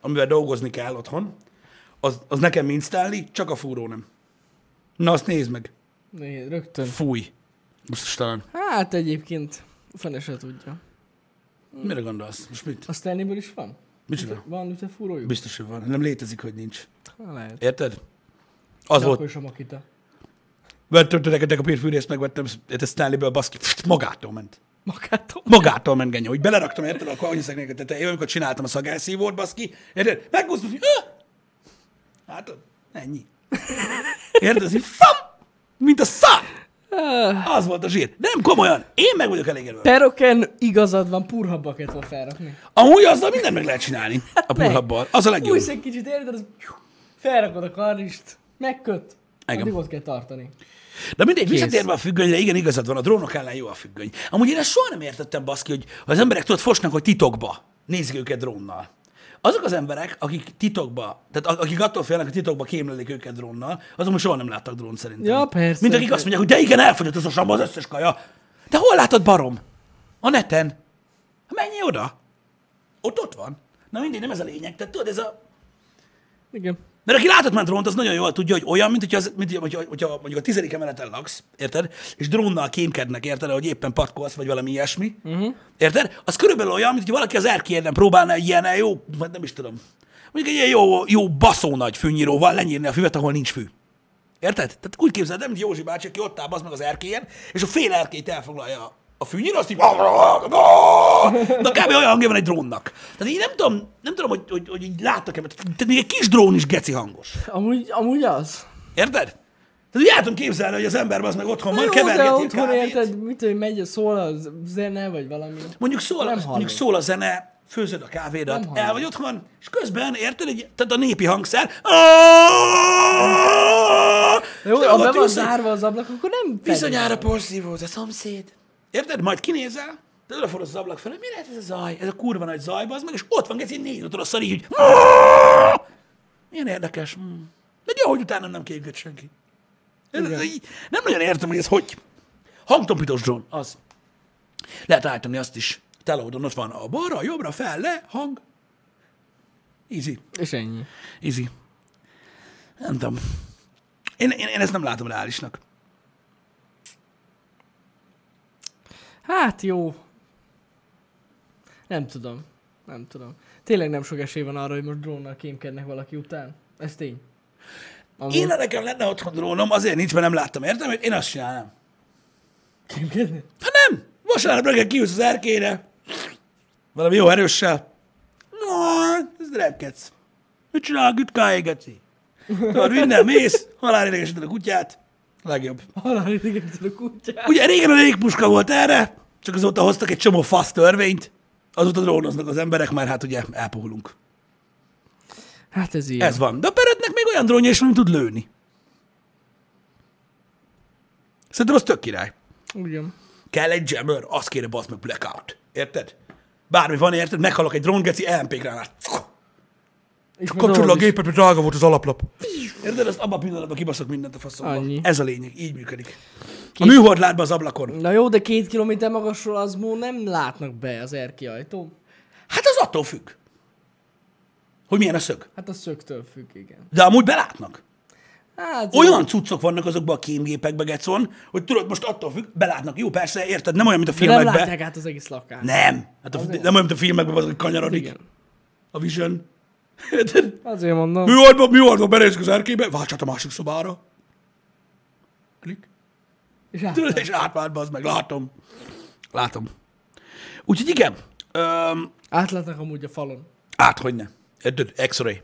amivel dolgozni kell otthon, az, az nekem installni, csak a fúró nem. Na azt nézd meg. Nézd, rögtön. Fúj. Most talán. Hát egyébként, fene se tudja. Mire gondolsz? Most mit? A Stanleyből is van? Micsoda? Van üte fúrójuk? Biztos, hogy van. Nem létezik, hogy nincs. Ha, lehet. Érted? Az De volt. akkor is a Makita. Vettem neked a papírfűrészt, megvettem, a Stanleyből, baszki, magától ment. Magától. Magától ment genyó, hogy beleraktam, érted, akkor annyi szegényeket tetejébe, amikor csináltam a szagelszívót, baszki, érted? Megmozdult, hogy! Hát, ennyi. *laughs* Érted? Mint a szám! Az volt a zsír. Nem, komolyan. Én meg vagyok elégedve. Peroken igazad van, purhabbaket van felrakni. Amúgy azzal mindent meg lehet csinálni. A purhabbal. Az a legjobb. Fújsz egy kicsit, érted? Az... Felrakod a karist, megköt. Igen. Addig ott kell tartani. De mindegy, visszatérve a függönyre, igen, igazad van, a drónok ellen jó a függöny. Amúgy én ezt soha nem értettem, baszki, hogy az emberek tudod fosnak, hogy titokba nézik őket drónnal. Azok az emberek, akik titokba, tehát akik attól félnek, hogy titokba kémlelik őket drónnal, azok most soha nem láttak drónt szerintem. Ja, persze. Mint akik azt mondják, hogy de igen, elfogyott az a az összes kaja. De hol látod barom? A neten. Menj oda. Ott ott van. Na mindegy, nem ez a lényeg. Tehát tudod, ez a, Igen. Mert aki látott már drónt, az nagyon jól tudja, hogy olyan, mint hogyha, az, mint hogyha, hogyha mondjuk a tizedik emeleten laksz, érted? És drónnal kémkednek, érted? Hogy éppen patkolsz, vagy valami ilyesmi. Uh-huh. Érted? Az körülbelül olyan, mint hogyha valaki az erkélyen próbálna egy ilyen jó, vagy nem is tudom, mondjuk egy ilyen jó, jó baszó nagy fűnyíróval lenyírni a füvet, ahol nincs fű. Érted? Tehát úgy képzeld, el, mint Józsi bácsi, aki ott áll az meg az erkélyen, és a fél erkélyt elfoglalja a fűnyíró, azt így... *laughs* Na kb. olyan hangja van egy drónnak. Tehát így nem tudom, nem tudom hogy, hogy, hogy így láttak-e, tehát még egy kis drón is geci hangos. Amúgy, amúgy az. Érted? Tehát úgy el tudom képzelni, hogy az ember az meg otthon van, kevergeti a otthon kávét. érted, mit tudom, megy, szól a zene, vagy valami. Mondjuk szól, Nem mondjuk hallom. szól a zene, főzöd a kávédat, Nem hallom. el vagy otthon, és közben, érted, egy, tehát a népi hangszer, Jó, ha be van hogy zárva az ablak, akkor nem Bizonyára porszívó, a szomszéd. Érted? Majd kinézel, de odafordulsz az ablak felé, mi lehet ez a zaj? Ez a kurva nagy zaj, az meg, és ott van, geci, négy a szari, hogy milyen érdekes. Mm. De jó, hogy utána nem képget senki. Így, nem nagyon értem, hogy ez hogy. Hangtompítós drón, az. Lehet állítani azt is. Telódon ott van a balra, a jobbra, fel, le, hang. Easy. És ennyi. Easy. Nem tudom. Én, én, én ezt nem látom reálisnak. Hát jó. Nem tudom. Nem tudom. Tényleg nem sok esély van arra, hogy most drónnal kémkednek valaki után. Ez tény. Amúgy Én, nekem lenne otthon drónom, azért nincs, mert nem láttam, értem? Én azt csinálnám. kémkedni? Ha nem, vasárnap reggel kiülsz az erkére, valami jó erőssel. No, ez repkedsz. Mit csinál a gütkáé, geci? Tudod, minden mész, halálidegesíted a kutyát, legjobb. A kutyát. Ugye régen a légpuska volt erre, csak azóta hoztak egy csomó fasz törvényt, azóta drónoznak az emberek, mert hát ugye elpuhulunk. Hát ez ilyen. Ez van. De a Perötnek még olyan drónja is amit tud lőni. Szerintem az tök király. Ugyan. Kell egy jammer, az kéne basz meg blackout. Érted? Bármi van, érted? Meghalok egy dróngeci, EMP gránát. És Kapcsolod a gépet, mert drága volt az alaplap. Érted? Azt abban a pillanatban kibaszok mindent a faszomba. Annyi. Ez a lényeg, így működik. A műhold lát be az ablakon. Na jó, de két kilométer magasról az mó nem látnak be az erki ajtó. Hát az attól függ. Hogy milyen a szög. Hát a szögtől függ, igen. De amúgy belátnak. Hát Olyan cuccok vannak azokban a kémgépekben, Gecon, hogy tudod, most attól függ, belátnak. Jó, persze, érted? Nem olyan, mint a de nem filmekben. látják át az egész lakást. Nem. Hát a, nem olyan, mint a filmekben, az, hogy kanyarodik. Igen. A Vision. Érted? *laughs* Azért mondom. Műholdba, műholdba benézünk az erkébe, váltsát a másik szobára. Klik. És Tudod, és átvált be, az meg látom. Látom. Úgyhogy igen, öm, átlátnak amúgy a falon. át, hogy ne. Érted? X-ray.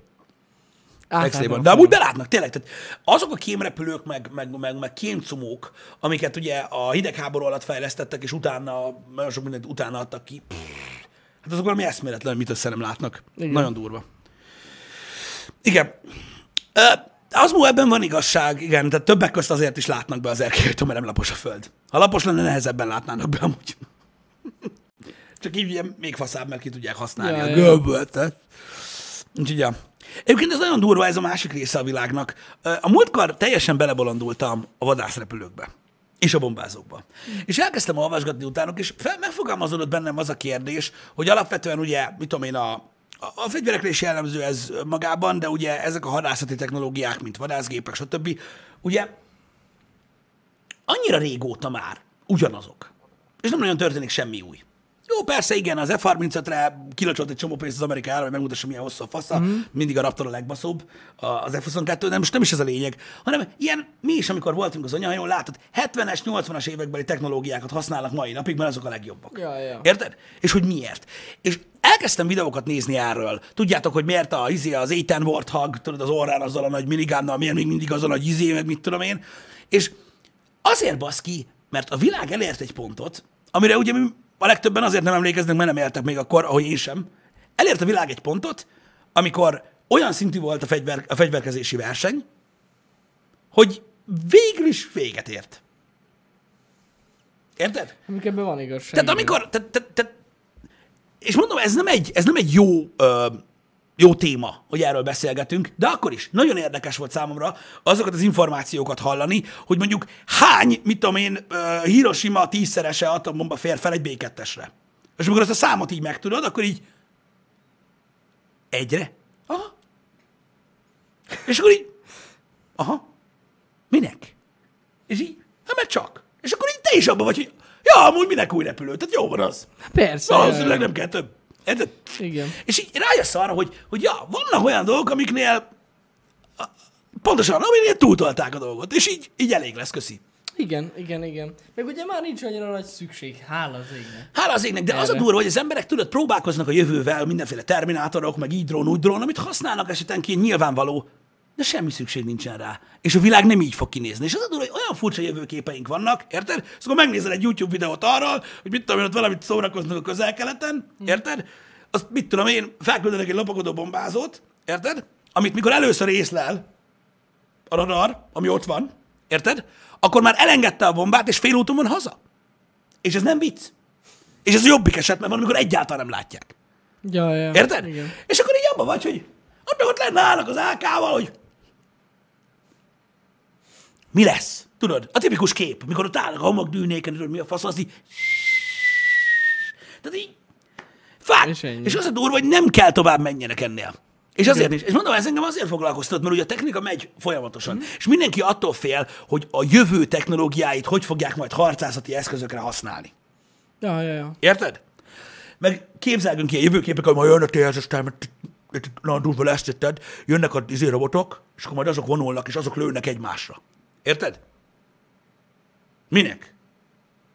Átlátnak a van. De falon. amúgy belátnak, tényleg. Tehát azok a kémrepülők, meg, meg, meg, meg kémcumók, amiket ugye a hidegháború alatt fejlesztettek, és utána, nagyon sok mindent utána adtak ki. Pff, Hát azok valami eszméletlen, mit össze nem látnak. Igen. Nagyon durva. Igen. Ö, az ebben van igazság, igen, tehát többek közt azért is látnak be az erkélytől, mert nem lapos a föld. Ha lapos lenne, nehezebben látnának be amúgy. *laughs* Csak így ugye még faszább, mert ki tudják használni Ja, a ja. göböltet. Úgyhogy, ja. Egyébként ez nagyon durva, ez a másik része a világnak. A múltkor teljesen belebolondultam a vadászrepülőkbe. És a bombázókba. És elkezdtem olvasgatni utánuk, és fel, megfogalmazódott bennem az a kérdés, hogy alapvetően ugye, mit tudom én, a, a, fegyverekre is jellemző ez magában, de ugye ezek a hadászati technológiák, mint vadászgépek, stb. Ugye annyira régóta már ugyanazok. És nem nagyon történik semmi új. Jó, persze, igen, az F-35-re kilocsolt egy csomó pénzt az Amerikára, hogy megmutassa, milyen hosszú a fasza. Mm. Mindig a Raptor a legbaszóbb, az F-22, de most nem is ez a lényeg, hanem ilyen, mi is, amikor voltunk az anyahajón, látod, 70-es, 80-as évekbeli technológiákat használnak mai napig, mert azok a legjobbak. Ja, ja. Érted? És hogy miért? És elkezdtem videókat nézni erről. Tudjátok, hogy miért a, izé, az A-10 Warthog, tudod, az orrán azzal a nagy minigánnal, miért még mindig az a nagy izé, meg mit tudom én. És Azért baszki, mert a világ elért egy pontot, amire ugye mi a legtöbben azért nem emlékeznek, mert nem éltek még akkor, ahogy én sem. Elért a világ egy pontot, amikor olyan szintű volt a, fegyver, a fegyverkezési verseny, hogy végül is véget ért. Érted? Amik ebben van igazság. Tehát amikor, te, te, te, és mondom, ez nem egy, ez nem egy jó, ö, jó téma, hogy erről beszélgetünk, de akkor is nagyon érdekes volt számomra azokat az információkat hallani, hogy mondjuk hány, mit tudom én, Hiroshima tízszerese atombomba fér fel egy B2-esre. És amikor azt a számot így megtudod, akkor így egyre? Aha. És akkor így, aha, minek? És így, hát mert csak. És akkor így te is abban vagy, hogy ja, amúgy minek új repülő? Tehát jó van az. Persze. Valószínűleg nem kell több. Érted? Igen. És így rájössz arra, hogy, hogy ja, vannak olyan dolgok, amiknél pontosan, aminél túltolták a dolgot, és így, így elég lesz, köszi. Igen, igen, igen. Meg ugye már nincs annyira nagy szükség, hála az égnek. Hála az égnek, de az a Erre. durva, hogy az emberek tudod, próbálkoznak a jövővel, mindenféle terminátorok, meg így drón, úgy drón, amit használnak esetenként nyilvánvaló, de semmi szükség nincsen rá. És a világ nem így fog kinézni. És az a durva, hogy olyan furcsa jövőképeink vannak, érted? Szóval megnézel egy YouTube videót arról, hogy mit tudom én, ott valamit szórakoznak a közel-keleten, érted? Azt mit tudom én, felküldenek egy lopakodó bombázót, érted? Amit mikor először észlel a radar, ami ott van, érted? Akkor már elengedte a bombát, és félúton van haza. És ez nem vicc. És ez a jobbik eset, mert van, amikor egyáltalán nem látják. Ja, ja. Érted? Igen. És akkor így abban vagy, hogy ott meg ott lenne állnak az AK-val, hogy mi lesz? Tudod, a tipikus kép, mikor ott állnak a homokdűnéken, tudod, mi a fasz, az így... Tehát így... Fák. És ennyi. És az a durva, hogy nem kell tovább menjenek ennél. És azért is. És mondom, ez engem azért foglalkoztat, mert ugye a technika megy folyamatosan. És mindenki attól fél, hogy a jövő technológiáit hogy fogják majd harcászati eszközökre használni. Ja, ja, ja. Érted? Meg képzelgünk ilyen jövőképek, hogy majd jön a aztán mert durva lesz? Jönnek a izé robotok, és akkor majd azok vonulnak, és azok lőnek egymásra. Érted? Minek?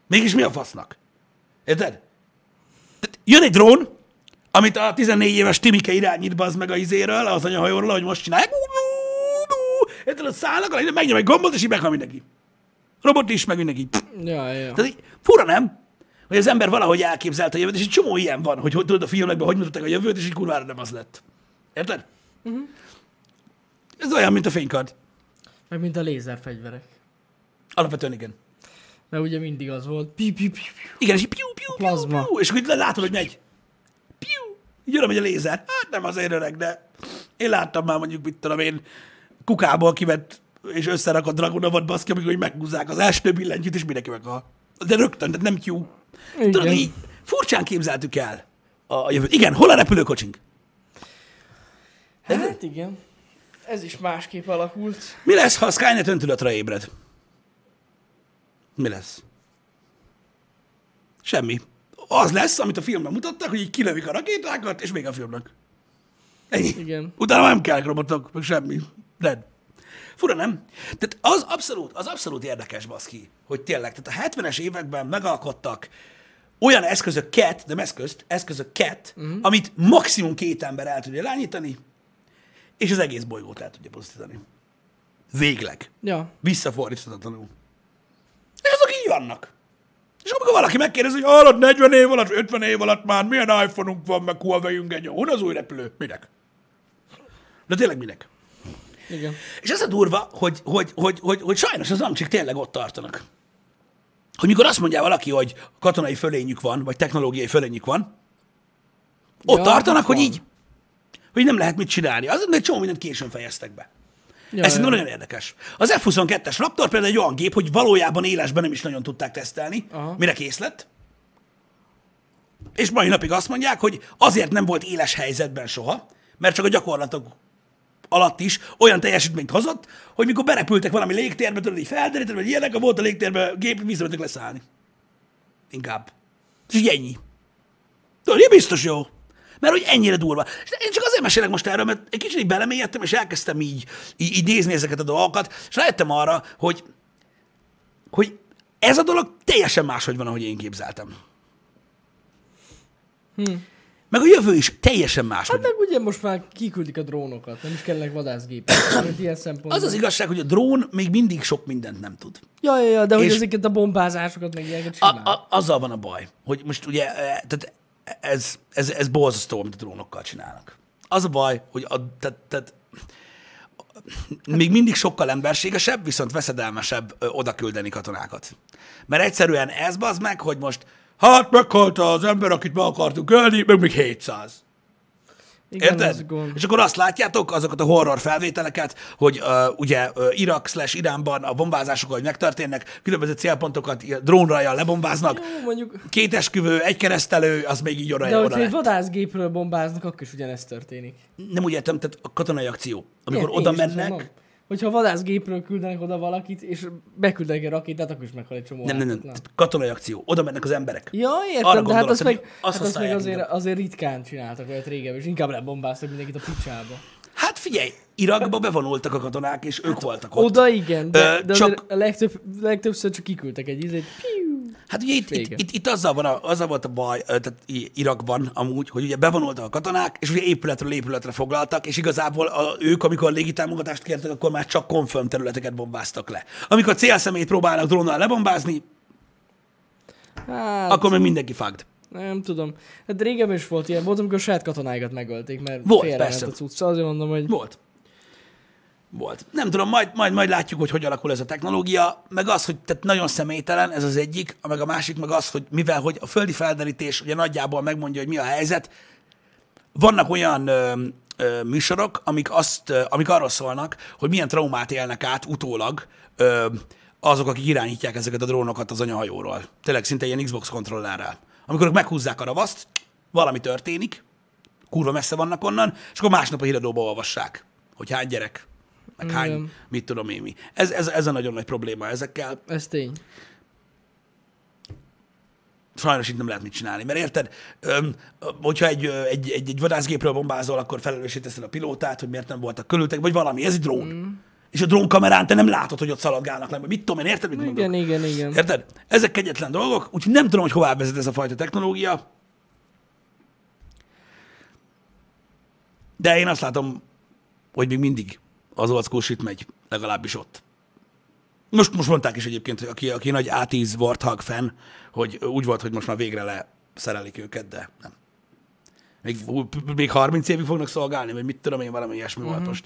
Mégis mi a fasznak? Érted? Tehát jön egy drón, amit a 14 éves Timike irányít bazd meg a izéről, az anyahajóról, ahogy most csinálják. Érted, ott szállnak, megnyom egy gombot, és így meghal mindenki. Robot is, meg mindenki. Ja, ja. Tehát így, fura nem? Hogy az ember valahogy elképzelte a jövőt, és egy csomó ilyen van, hogy, hogy tudod a filmekben, hogy mutatták a jövőt, és így kurvára nem az lett. Érted? Uh-huh. Ez olyan, mint a fénykard. Meg mint a lézerfegyverek. Alapvetően igen. Mert ugye mindig az volt. Piu, piu, piu, piu. Igen, és így piu, piu, piu, Plazma. piu, és akkor így látod, hogy megy. Piu, így jön, megy a lézer. Hát nem azért öreg, de én láttam már mondjuk, mit tudom én, kukából kivett és összerakott dragonavat baszki, amikor így meghúzzák az első billentyűt, és mindenki meghal. De rögtön, tehát nem tyú. Tudod, így furcsán képzeltük el a a jövőt. Igen, hol a repülőkocsink? Hát igen. Ez is másképp alakult. Mi lesz, ha a Skynet öntudatra ébred? Mi lesz? Semmi. Az lesz, amit a filmben mutattak, hogy így kilövik a rakétákat, és még a filmnek. Ennyi. Igen. Utána nem kell robotok, meg semmi. Dead. Fura, nem? Tehát az abszolút, az abszolút érdekes, baszki, hogy tényleg, tehát a 70-es években megalkottak olyan eszközöket, nem eszközt, eszközöket, uh-huh. amit maximum két ember el tudja irányítani, és az egész bolygót el tudja pusztítani. Végleg. Ja. Visszafordíthatatlanul. És azok így vannak. És amikor valaki megkérdezi, hogy hallod, 40 év alatt, 50 év alatt már milyen iPhone-unk van, meg Huawei-ünk egy, hol az új repülő? Minek? De tényleg minek? Igen. És ez a durva, hogy, hogy, hogy, hogy, hogy sajnos az amcsik tényleg ott tartanak. Hogy mikor azt mondja valaki, hogy katonai fölényük van, vagy technológiai fölényük van, ott Ja, tartanak, hogy van. így, hogy nem lehet mit csinálni. Az, egy csomó mindent későn fejeztek be. Ja, Ez szerintem nagyon érdekes. Az F-22-es Raptor például egy olyan gép, hogy valójában élesben nem is nagyon tudták tesztelni, Aha. mire kész lett. És mai napig azt mondják, hogy azért nem volt éles helyzetben soha, mert csak a gyakorlatok alatt is olyan teljesítményt hozott, hogy mikor berepültek valami légtérbe, tudod, így felderíteni, vagy ilyenek, a volt a légtérbe, gép visszamentek leszállni. Inkább. És ennyi. Tudod, biztos jó. Mert hogy ennyire durva. És én csak azért mesélek most erről, mert egy kicsit így belemélyedtem, és elkezdtem így, így, így nézni ezeket a dolgokat, és rájöttem arra, hogy, hogy ez a dolog teljesen máshogy van, ahogy én képzeltem. Hm. Meg a jövő is teljesen más. Hát meg ugye most már kiküldik a drónokat, nem is kellnek vadászgépek. Ilyen. Az az igazság, hogy a drón még mindig sok mindent nem tud. Ja, ja, ja, de hogy ezeket a bombázásokat meg ilyeneket A, a, azzal van a baj, hogy most ugye, e, tehát ez, ez, ez borzasztó, amit a drónokkal csinálnak. Az a baj, hogy a, tehát, tehát, még mindig sokkal emberségesebb, viszont veszedelmesebb oda küldeni katonákat. Mert egyszerűen ez bazd meg, hogy most hát meghalt az ember, akit meg akartunk ölni, meg még 700. Igen, Érted? És akkor azt látjátok, azokat a horror felvételeket, hogy uh, ugye uh, Irak slash Iránban a bombázások, hogy megtörténnek, különböző célpontokat ilyen drónrajjal lebombáznak. Jó, mondjuk, Két esküvő, egy keresztelő, az még így oda, de hogyha egy vadászgépről bombáznak, akkor is ugyanezt történik. Nem úgy értem, tehát a katonai akció. Amikor Én- oda mennek. Hogyha vadászgépről küldenek oda valakit, és beküldenek egy rakétát, akkor is meghal egy csomó nem, nem, nem, tehát katonai akció. Oda mennek az emberek. Ja, Arra értem, de hát azt meg, azt hát azt meg azért, azért ritkán csináltak olyat régebben, és inkább lebombáztak mindenkit a picsába. Hát figyelj, Irakba bevonultak a katonák, és ők voltak ott. Oda igen, de, de csak- a legtöbb, legtöbbször csak kiküldtek egy. Piu. Hát ugye itt, itt, itt, itt azzal, van a, azzal volt a baj, tehát Irakban amúgy, hogy ugye bevonultak a katonák, és ugye épületről épületre foglaltak, és igazából a, ők, amikor légitámogatást kértek, akkor már csak confirm területeket bombáztak le. Amikor célszemét próbálnak drónnal lebombázni, Hát, akkor meg mindenki fagd. nem tudom. Hát régebben is volt ilyen, volt, amikor a saját katonáikat megölték, mert Volt, persze. a cucc. Azért mondom, hogy Volt. Volt. Nem tudom, majd, majd, majd látjuk, hogy hogy alakul ez a technológia, meg az, hogy tehát nagyon személytelen, ez az egyik, meg a másik, meg az, hogy mivel, hogy a földi felderítés ugye nagyjából megmondja, hogy mi a helyzet, vannak olyan ö, ö, műsorok, amik, azt, ö, amik arról szólnak, hogy milyen traumát élnek át utólag ö, azok, akik irányítják ezeket a drónokat az anyahajóról. Tényleg szinte ilyen Xbox kontrollerrel. Amikor ők meghúzzák a ravaszt, valami történik, kurva messze vannak onnan, és akkor másnap a híradóba olvassák, hogy hány gyerek, meg hány, Igen. mit tudom én mi. Ez, ez, ez a nagyon nagy probléma ezekkel. ez tény. Sajnos itt nem lehet mit csinálni, mert érted, öm, hogyha egy, egy, egy, egy vadászgépről bombázol, akkor felelőssé teszed a pilótát, hogy miért nem voltak körültek, vagy valami, ez egy drón. Mm. És a drónkamerán te nem látod, hogy ott szaladgálnak le, mit tudom én, érted, mit mondok? Igen, igen, igen. Érted? Ezek kegyetlen dolgok, úgyhogy nem tudom, hogy hová vezet ez a fajta technológia. De én azt látom, hogy még mindig az school shit megy, legalábbis ott. Most, most mondták is egyébként, hogy aki, aki nagy A10 Warthog fan, hogy úgy volt, hogy most már végre leszerelik őket, de nem. Még, még 30 évig fognak szolgálni, vagy mit tudom én, valami ilyesmi uh-huh. volt most.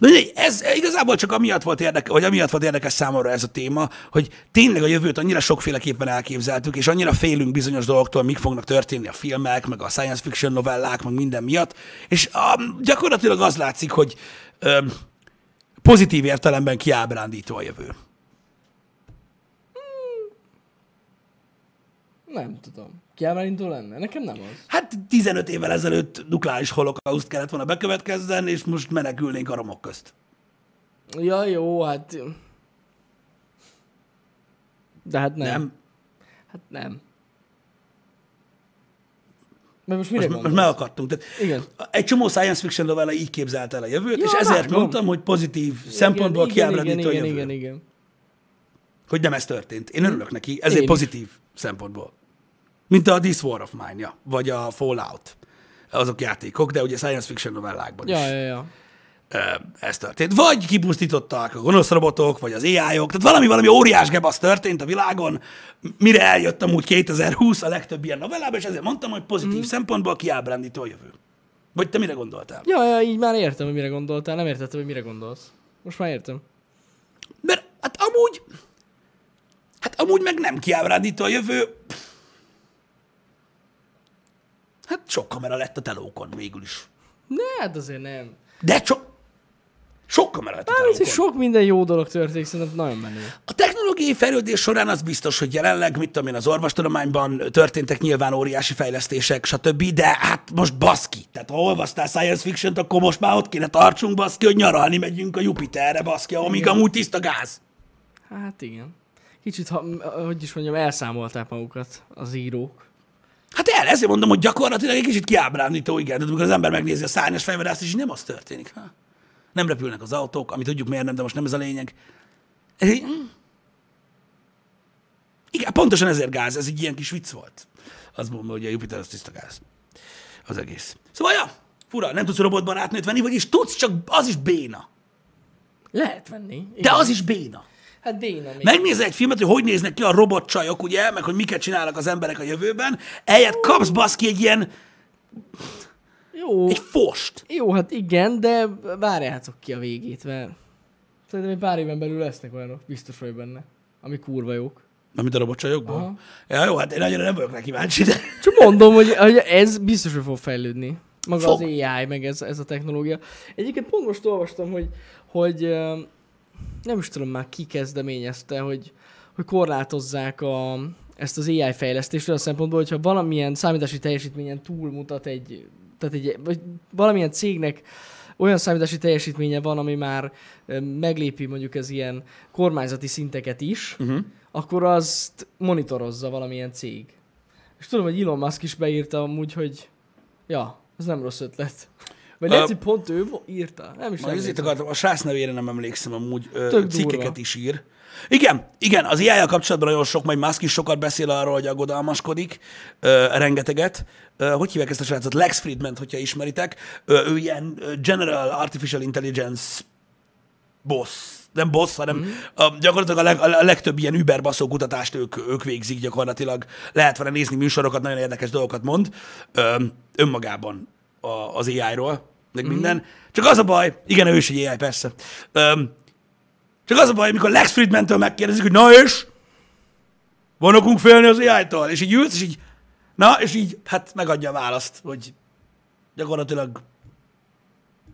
De ez igazából csak amiatt volt, érdekes, vagy amiatt volt érdekes számomra ez a téma, hogy tényleg a jövőt annyira sokféleképpen elképzeltük, és annyira félünk bizonyos dolgoktól, mik fognak történni a filmek, meg a science fiction novellák, meg minden miatt, és um, gyakorlatilag az látszik, hogy um, pozitív értelemben kiábrándító a jövő. Nem tudom. Kiábrányító lenne? Nekem nem az. Hát 15 évvel ezelőtt nukleáris holokauszt kellett volna bekövetkezzen, és most menekülnénk a romok közt. Ja, jó, hát... De hát nem. Nem? Hát nem. Mert most mire Most, most megakadtunk. Tehát Igen. egy csomó science fiction novella így képzelt el a jövőt, Ja, és ezért vágom. mondtam, hogy pozitív szempontból igen, kiábrándító igen, a igen, jövő. igen, igen. Hogy nem ez történt. Én örülök neki, ezért Én is. pozitív szempontból. Mint a This War of Mine-ja, vagy a Fallout. Azok játékok, de ugye science fiction novellákban Ja, is ja, ja. Ez történt. Vagy kipusztították a gonosz robotok, vagy az AI-ok, tehát valami, valami óriás gebasz történt a világon, mire eljött amúgy 2020 a legtöbb ilyen novellában, és ezért mondtam, hogy pozitív mm. szempontból kiábrándító a jövő. Vagy te mire gondoltál? Ja, ja, így már értem, hogy mire gondoltál. Nem értettem, hogy mire gondolsz. Most már értem. Mert hát amúgy, hát amúgy meg nem kiábrándító a jövő. Hát sok kamera lett a telókon végül is. Ne, hát azért nem. De csak sok a Mármint, hogy sok minden jó dolog történik, szerintem nagyon menő. A technológiai fejlődés során az biztos, hogy jelenleg, mit tudom én, az orvostudományban történtek nyilván óriási fejlesztések, stb., de hát most baszki. Tehát ha olvastál science fiction akkor most már ott kéne tartsunk, baszki, hogy nyaralni megyünk a Jupiterre, baszki, amíg amúgy tiszta gáz. Hát igen. Kicsit, ha, hogy is mondjam, elszámolták magukat az írók. Hát el, ezért mondom, hogy gyakorlatilag egy kicsit kiábrándító, igen, de amikor az ember megnézi a szárnyas fejvadászt, és nem az történik. Ha? Nem repülnek az autók, ami tudjuk miért nem, de most nem ez a lényeg. Ez így, mm. Igen, pontosan ezért gáz, ez egy ilyen kis vicc volt. Az mondom, hogy a Jupiter az tiszta gáz. az egész. Szóval, ja, fura, nem tudsz robotbarátnőt venni, vagyis tudsz, csak az is béna. Lehet venni. De Igen. az is béna. Hát béna. Megnézel egy filmet, hogy hogy néznek ki a robotcsajok, ugye, meg hogy miket csinálnak az emberek a jövőben, eljött kapsz baszki egy ilyen, Jó, egy fost. jó, hát igen, de várjátok ki a végét, mert szerintem egy pár éven belül lesznek olyanok, biztos vagy benne, ami kurva jók. Amit a robotcsajokból? Aha. Ja, jó, hát én nagyon nem vagyok neki kíváncsi, de... Csak mondom, hogy, hogy ez biztos, hogy fog fejlődni. Maga Fog. az AI, meg ez, ez a technológia. Egyébként pont most olvastam, hogy, hogy nem is tudom már ki kezdeményezte, hogy, hogy korlátozzák a, ezt az AI fejlesztést olyan szempontból, hogyha valamilyen számítási teljesítményen túlmutat egy, tehát egy, vagy valamilyen cégnek olyan számítási teljesítménye van, ami már meglépi mondjuk ez ilyen kormányzati szinteket is, Uh-huh. akkor azt monitorozza valamilyen cég. És tudom, hogy Elon Musk is beírta amúgy, hogy ja, ez nem rossz ötlet. Vagy lehet, hogy pont ő írta. Nem is ezért emlékszem. akartam, a srác nevére nem emlékszem, amúgy Tök cikkeket durva. is ír. Igen, igen, az ai kapcsolatban nagyon sok, majd Musk is sokat beszél arról, hogy aggodalmaskodik, ö, rengeteget. Ö, hogy hívják ezt a srácot? Lex Friedman, hogyha ismeritek. Ö, ő ilyen General Artificial Intelligence boss, nem boss, hanem mm. a, gyakorlatilag a, leg, a legtöbb ilyen überbaszó kutatást ők, ők végzik gyakorlatilag. Lehet vele nézni műsorokat, nagyon érdekes dolgokat mond ö, önmagában a, az AI-ról, meg minden. Csak az a baj, igen, ő is egy AI, persze. Ö, csak az a baj, amikor Lex Friedman-től megkérdezik, hogy na és? Van okunk félni az AI-tól? És így ülsz, és így, na, és így, hát megadja a választ, hogy gyakorlatilag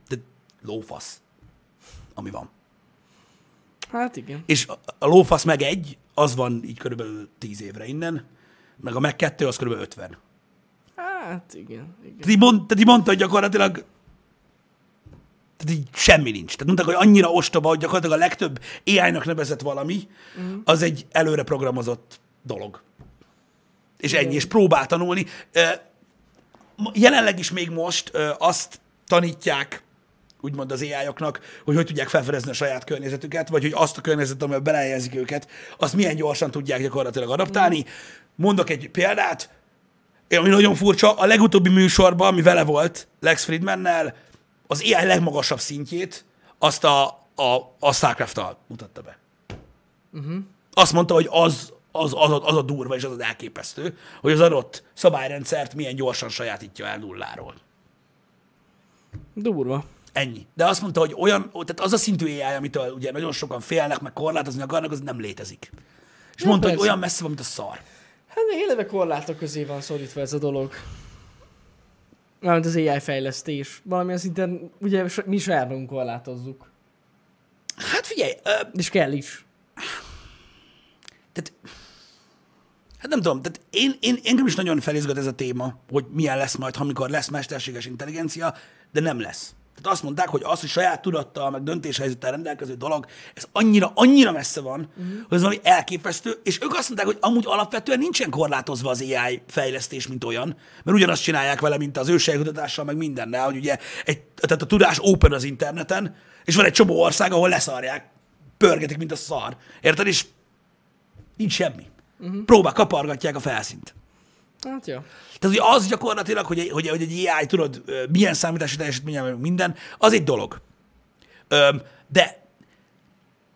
de lófasz, ami van. Hát igen. És a, a lófasz meg egy, az van így körülbelül 10 évre innen, meg a meg kettő, az körülbelül 50. Hát igen. igen. Tehát így, mond, tehát így mondta, hogy gyakorlatilag tehát így semmi nincs. Tehát mondták, hogy annyira ostoba, hogy gyakorlatilag a legtöbb AI-nak nevezett valami, az egy előre programozott dolog. És ennyi, és próbál tanulni. Jelenleg is még most azt tanítják, úgymond az AI-oknak, hogy hogy tudják felfedezni a saját környezetüket, vagy hogy azt a környezetet, amiben belehelyezik őket, azt milyen gyorsan tudják gyakorlatilag adaptálni. Mondok egy példát, ami nagyon furcsa, a legutóbbi műsorban, ami vele volt, Lex Friedmannel, az AI legmagasabb szintjét, azt a, a, a starcraft mutatta be. Uh-huh. Azt mondta, hogy az, az, az, a- az a durva és az az elképesztő, hogy az adott szabályrendszert milyen gyorsan sajátítja el nulláról. Durva. Ennyi. De azt mondta, hogy olyan, tehát az a szintű AI, amitől ugye nagyon sokan félnek, meg korlátozni akarnak, az nem létezik. És Ja, mondta, hogy persze. olyan messze van, mint a szar. Hát éleve korlátok közé van szorítva ez a dolog. Mármint az AI fejlesztés. Valamilyen szinten ugye mi saját magunk korlátozzuk. Hát figyelj, ö, És kell is. tehát, hát nem tudom, tehát én, én, engem is nagyon felizgat ez a téma, hogy milyen lesz majd, amikor lesz mesterséges intelligencia, de nem lesz. Tehát azt mondták, hogy az, hogy saját tudattal, meg döntéshelyzettel rendelkező dolog, ez annyira, annyira messze van, uh-huh. hogy ez valami elképesztő, és ők azt mondták, hogy amúgy alapvetően nincsen korlátozva az AI fejlesztés, mint olyan, mert ugyanazt csinálják vele, mint az ősejkutatással, meg mindennel, hogy ugye egy, tehát a tudás open az interneten, és van egy csomó ország, ahol leszarják, pörgetik, mint a szar. Érted? És nincs semmi. Uh-huh. Próbál, kapargatják a felszínt. Hát jó. Tehát hogy az gyakorlatilag, hogy, hogy, hogy egy AI, tudod, milyen számítási teljesítménye, minden, az egy dolog. Öm, de,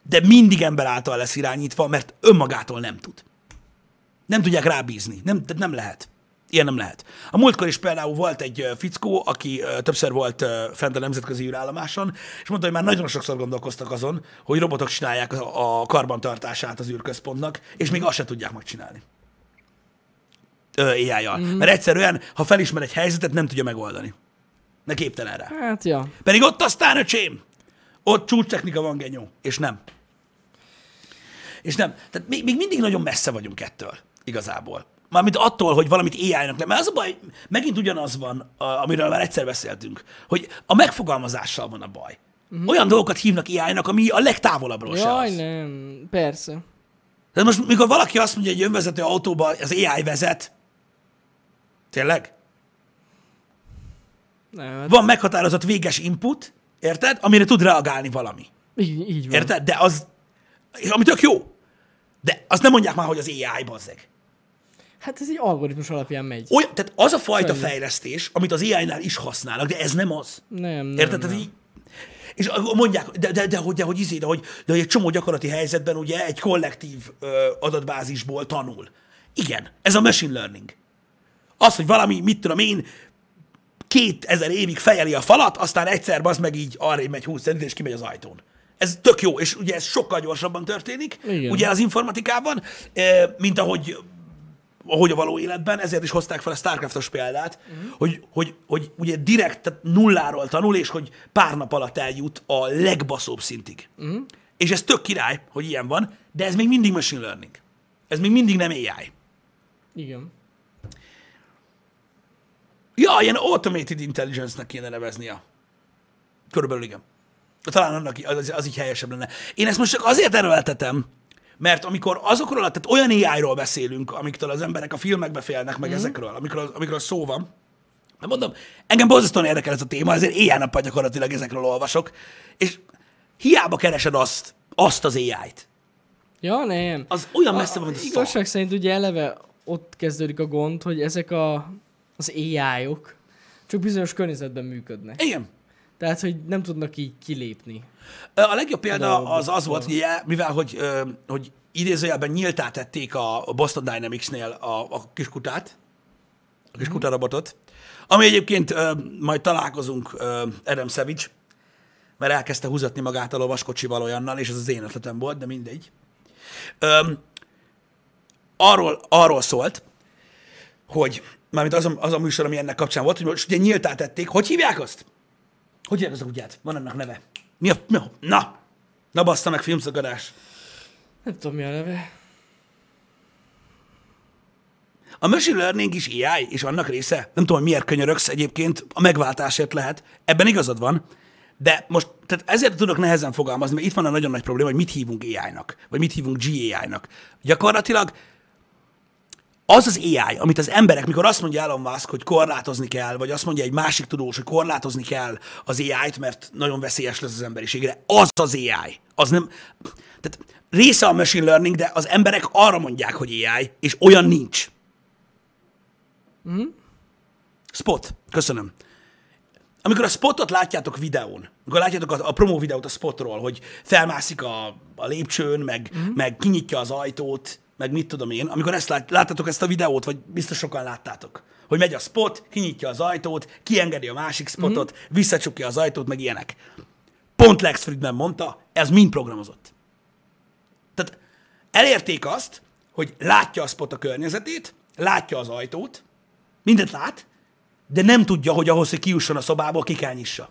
de mindig ember által lesz irányítva, mert önmagától nem tud. Nem tudják rábízni. Nem, tehát nem lehet. Ilyen nem lehet. A múltkor is például volt egy fickó, aki többször volt fent a nemzetközi űrállomáson, és mondta, hogy már nagyon sokszor gondolkoztak azon, hogy robotok csinálják a karbantartását az űrközpontnak, és még azt se tudják megcsinálni AI-jal. Mm. Mert egyszerűen, ha felismer egy helyzetet, nem tudja megoldani. Ne képtelen rá. Hát ja. Pedig ott aztán, öcsém, ott csúcstechnika van, genyó. És nem. És nem. Tehát még, még mindig nagyon messze vagyunk ettől, igazából. Mármint attól, hogy valamit AI-nak le. Mert az a baj, megint ugyanaz van, a- amiről már egyszer beszéltünk, hogy a megfogalmazással van a baj. Uh-huh. Olyan dolgokat hívnak AI-nak, ami a legtávolabbról se Jaj, az. nem. Persze. De most, mikor valaki azt mondja, hogy egy önvezető autóba az AI vezet, tényleg? Nem, hát Van meghatározott véges input, érted? Amire tud reagálni valami. így, így van. Érted? De az, ami tök jó. De azt nem mondják már, hogy az AI bazzeg. Hát ez egy algoritmus alapján megy. Olyan, tehát az a fajta Sajnos. fejlesztés, amit az AI-nál is használnak, de ez nem az. Nem, nem, Érted? nem. Tehát így, és mondják, de, de, de, hogy, de, hogy, izé, de, hogy, de hogy egy csomó gyakorlati helyzetben ugye egy kollektív ö, adatbázisból tanul. Igen, ez a machine learning. Az, hogy valami, mit tudom én, 2000 évig fejeli a falat, aztán egyszer az meg így arra megy 20 centit, és kimegy az ajtón. Ez tök jó, és ugye ez sokkal gyorsabban történik, Igen. ugye az informatikában, eh, mint ahogy ahogy a való életben, ezért is hozták fel a Starcraftos példát, uh-huh. hogy, hogy, hogy ugye direkt tehát nulláról tanul, és hogy pár nap alatt eljut a legbaszóbb szintig. Uh-huh. És ez tök király, hogy ilyen van, de ez még mindig machine learning. Ez még mindig nem AI. Igen. Ja, ilyen automated intelligence-nek kéne neveznia. Körülbelül igen. Talán annak az, az így helyesebb lenne. Én ezt most csak azért erőltetem, mert amikor azokról, tehát olyan AI-ról beszélünk, amiktől az emberek a filmekbe félnek, meg mm. ezekről, amikről, amikről szó van, de mondom, engem borzasztóan érdekel ez a téma, ezért éjjel-nappal gyakorlatilag ezekről olvasok, és hiába keresed azt, azt az AI-t. Ja, nem. Az olyan messze van, mint a szar. Igazság szerint ugye eleve ott kezdődik a gond, hogy ezek a, az AI-ok csak bizonyos környezetben működnek. Igen. Tehát, hogy nem tudnak így kilépni. A legjobb példa Dolgokból. az az volt, ugye, mivel hogy, hogy idézőjelben nyíltá tették a Boston Dynamics-nél a, a kiskutát, a kiskutarobotot, ami egyébként ö, majd találkozunk ö, Adam Savage, mert elkezdte húzatni magát a lovaskocsival olyannal, és ez az én ötletem volt, de mindegy. Ö, arról, arról szólt, hogy, mármint az a, az a műsor, ami ennek kapcsán volt, hogy most ugye nyíltá tették, hogy hívják azt? Hogy hívják az a kutyát? Van annak neve. Mi a... Mi a na! Na bassza meg, filmszakadás. Nem tudom, mi a neve. A machine learning is AI, és annak része. Nem tudom, hogy miért könyörögsz egyébként, a megváltásért lehet. Ebben igazad van. De most, tehát ezért tudok nehezen fogalmazni, mert itt van a nagyon nagy probléma, hogy mit hívunk AI-nak, vagy mit hívunk GAI-nak. Gyakorlatilag az az AI, amit az emberek, mikor azt mondja Elon Musk, hogy korlátozni kell, vagy azt mondja egy másik tudós, hogy korlátozni kell az AI-t, mert nagyon veszélyes lesz az emberiségre, az az AI. Az nem, tehát része a machine learning, de az emberek arra mondják, hogy AI, és olyan nincs. Spot. Köszönöm. Amikor a spotot látjátok videón, amikor látjátok a, a promo videót a spotról, hogy felmászik a, a lépcsőn, meg, mm. meg kinyitja az ajtót, meg mit tudom én, amikor ezt lát, láttatok ezt a videót, vagy biztos sokan láttátok, hogy megy a spot, kinyitja az ajtót, kiengedi a másik spotot, mm. visszacsukja az ajtót, meg ilyenek. Pont Lex Friedman mondta, ez mind programozott. Tehát elérték azt, hogy látja a spot a környezetét, látja az ajtót, mindent lát, de nem tudja, hogy ahhoz, hogy kijusson a szobából, ki kell nyissa.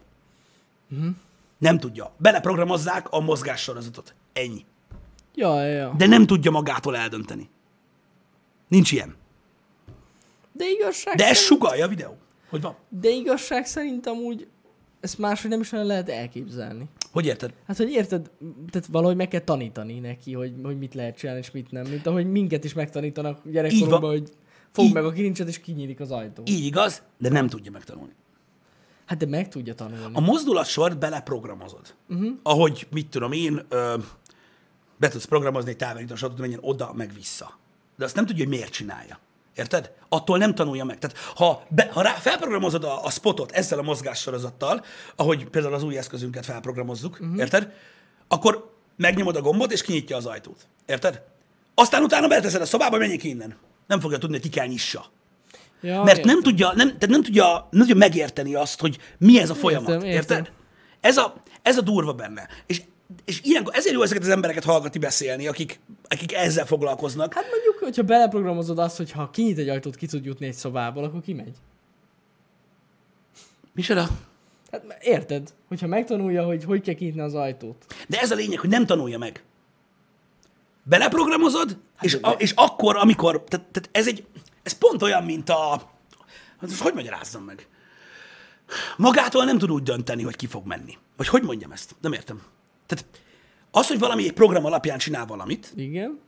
Uh-huh. Nem tudja. Beleprogramozzák a mozgássorozatot. Ennyi. Ja, ja. De nem tudja magától eldönteni. Nincs ilyen. De igazság De ez szerint, sugalja a videó, hogy van. de igazság szerint amúgy ezt máshogy nem is olyan lehet elképzelni. Hogy érted? Hát, hogy érted, tehát valahogy meg kell tanítani neki, hogy, hogy mit lehet csinálni, és mit nem. Mint ahogy minket is megtanítanak gyerekkorunkban, hogy fogd Így- meg a kilincset, és kinyílik az ajtó. Így igaz, de nem tudja megtanulni. Hát de meg tudja tanulni. A mozdulatsort beleprogramozod. Uh-huh. Ahogy, mit tudom én, ö, be tudsz programozni egy távirányítós autót, menjen oda, meg vissza. De azt nem tudja, hogy miért csinálja. Érted? Attól nem tanulja meg. Tehát ha, be, ha rá, felprogramozod a, a spotot ezzel a mozgássorozattal, ahogy például az új eszközünket felprogramozzuk, uh-huh. érted? Akkor megnyomod a gombot, és kinyitja az ajtót. Érted? Aztán utána beleteszed a szobába, menjék innen. Nem fogja tudni, hogy ki kell nyissa. Ja, Mert értem. nem tudja, nem, tehát nem, tudja, nem tudja megérteni azt, hogy mi ez a folyamat. Értem, értem. Érted? Ez a, ez a durva benne. És, és ilyenkor, ezért jó ezeket az embereket hallgatni beszélni, akik, akik ezzel foglalkoznak. Hát mondjuk, hogyha beleprogramozod azt, hogy ha kinyit egy ajtót, ki tud jutni egy szobából, akkor kimegy. Micsoda? Hát érted? Hogyha megtanulja, hogy hogy kell kinyitni az ajtót. De ez a lényeg, hogy nem tanulja meg. Beleprogramozod, Hát és, a, és akkor, amikor, tehát, tehát ez egy, ez pont olyan, mint a, hát most hogy magyarázzam meg? Magától nem tud úgy dönteni, hogy ki fog menni. Vagy hogy mondjam ezt? Nem értem. Tehát az, hogy valami egy program alapján csinál valamit, Igen?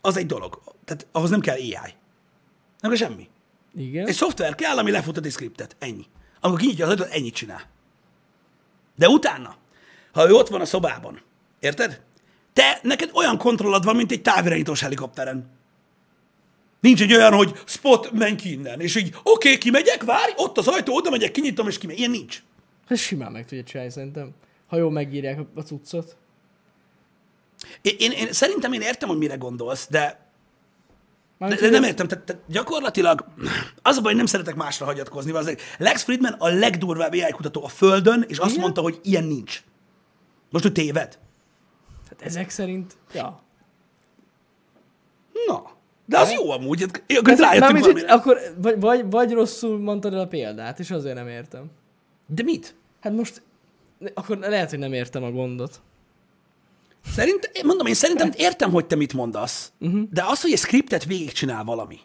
az egy dolog. Tehát ahhoz nem kell AI. Nem kell semmi. Igen? Egy szoftver kell, ami lefutat egy scriptet. Ennyi. Amikor kinyitja az ajtót, ennyit csinál. De utána, ha ő ott van a szobában, érted? Te, neked olyan kontrollod van, mint egy távirányítós helikopteren. Nincs egy olyan, hogy spot, menj ki innen. És így, oké, okay, kimegyek, várj, ott az ajtó, oda megyek, kinyitom, és kimegyek. Ilyen nincs. Ez simán meg tudja csinálni szerintem. Ha jól megírják a- cuccot. Én, én, én szerintem én értem, hogy mire gondolsz, de, de, de nem értem. Tehát, tehát gyakorlatilag az a baj, hogy nem szeretek másra hagyatkozni. Azért Lex Friedman a legdurvább AI kutató a Földön, és azt Igen? mondta, hogy ilyen nincs. Most, hogy téved? Hát ezek szerint, ja. Na. De az jó amúgy. hát- Akkor rájöttünk valamire. akkor vagy, vagy, vagy rosszul mondtad el a példát, és azért nem értem. De mit? Hát most, akkor lehet, hogy nem értem a gondot. Szerint, mondom, én szerintem értem, hogy te mit mondasz, uh-huh. de az, hogy egy scriptet végigcsinál valami,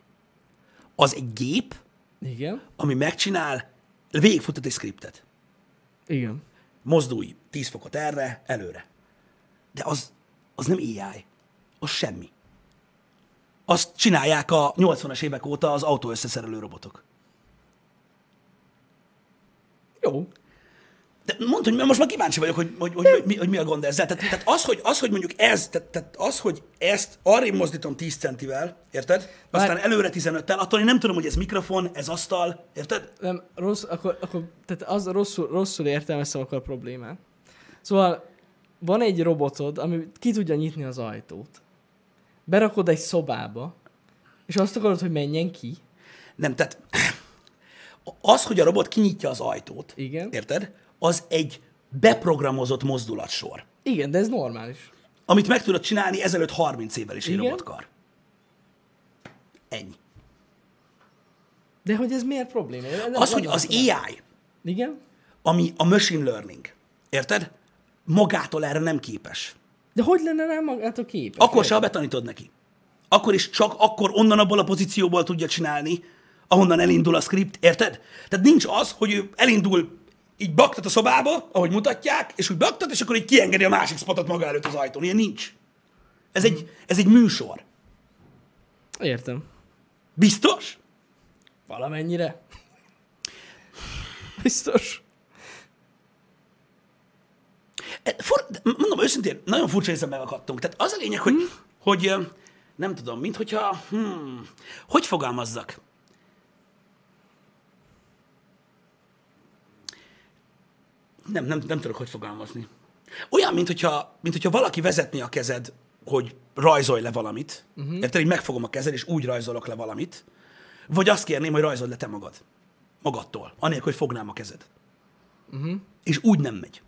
az egy gép, Igen. ami megcsinál, végigfutat egy scriptet. Igen. Mozdulj 10 fokot erre, előre. De az, az nem AI. Az semmi. Azt csinálják a 80-as évek óta az autó összeszerelő robotok. Jó. De mondd, hogy most már kíváncsi vagyok, hogy, hogy, hogy, hogy, mi, hogy mi a gond ezzel. Tehát, tehát az, hogy, az, hogy mondjuk ez, tehát, tehát az, hogy ezt arrébb mozdítom 10 centivel, érted? Aztán előre 15-tel, attól én nem tudom, hogy ez mikrofon, ez asztal, érted? Nem, rossz, akkor, akkor tehát az rosszul, rosszul értelmeztem akkor a problémát. Szóval van egy robotod, ami ki tudja nyitni az ajtót. Berakod egy szobába, és azt akarod, hogy menjen ki. Nem, tehát az, hogy a robot kinyitja az ajtót, Igen. érted? Az egy beprogramozott mozdulatsor, Igen, de ez normális. amit meg tudod csinálni ezelőtt 30 évvel is egy Igen. robotkar. Ennyi. De hogy ez miért probléma? Ez Az, hogy az AI, Igen? ami a machine learning, érted? Magától erre nem képes. De hogy lenne rá magától képes? Akkor se, ha betanítod neki. Akkor is csak akkor onnan abból a pozícióból tudja csinálni, ahonnan elindul a script, érted? Tehát nincs az, hogy ő elindul így baktat a szobába, ahogy mutatják, és úgy baktat, és akkor így kiengedi a másik spotot maga előtt az ajtón. Ilyen nincs. Ez egy, ez egy műsor. Értem. Biztos? Valamennyire. *laughs* Biztos. E, For, mondom őszintén, nagyon furcsa észre megakadtunk. Tehát az a lényeg, hogy, hmm. hogy nem tudom, mint hogyha, hmm, hogy fogalmazzak? Nem, nem, nem tudok, hogy fogalmazni. Olyan, mint hogyha, mint hogyha valaki vezetné a kezed, hogy rajzolj le valamit. Uh-huh. Érted, így megfogom a kezed, és úgy rajzolok le valamit. Vagy azt kérném, hogy rajzold le te magad. Magadtól. Anélkül, hogy fognám a kezed. Uh-huh. És úgy nem megy.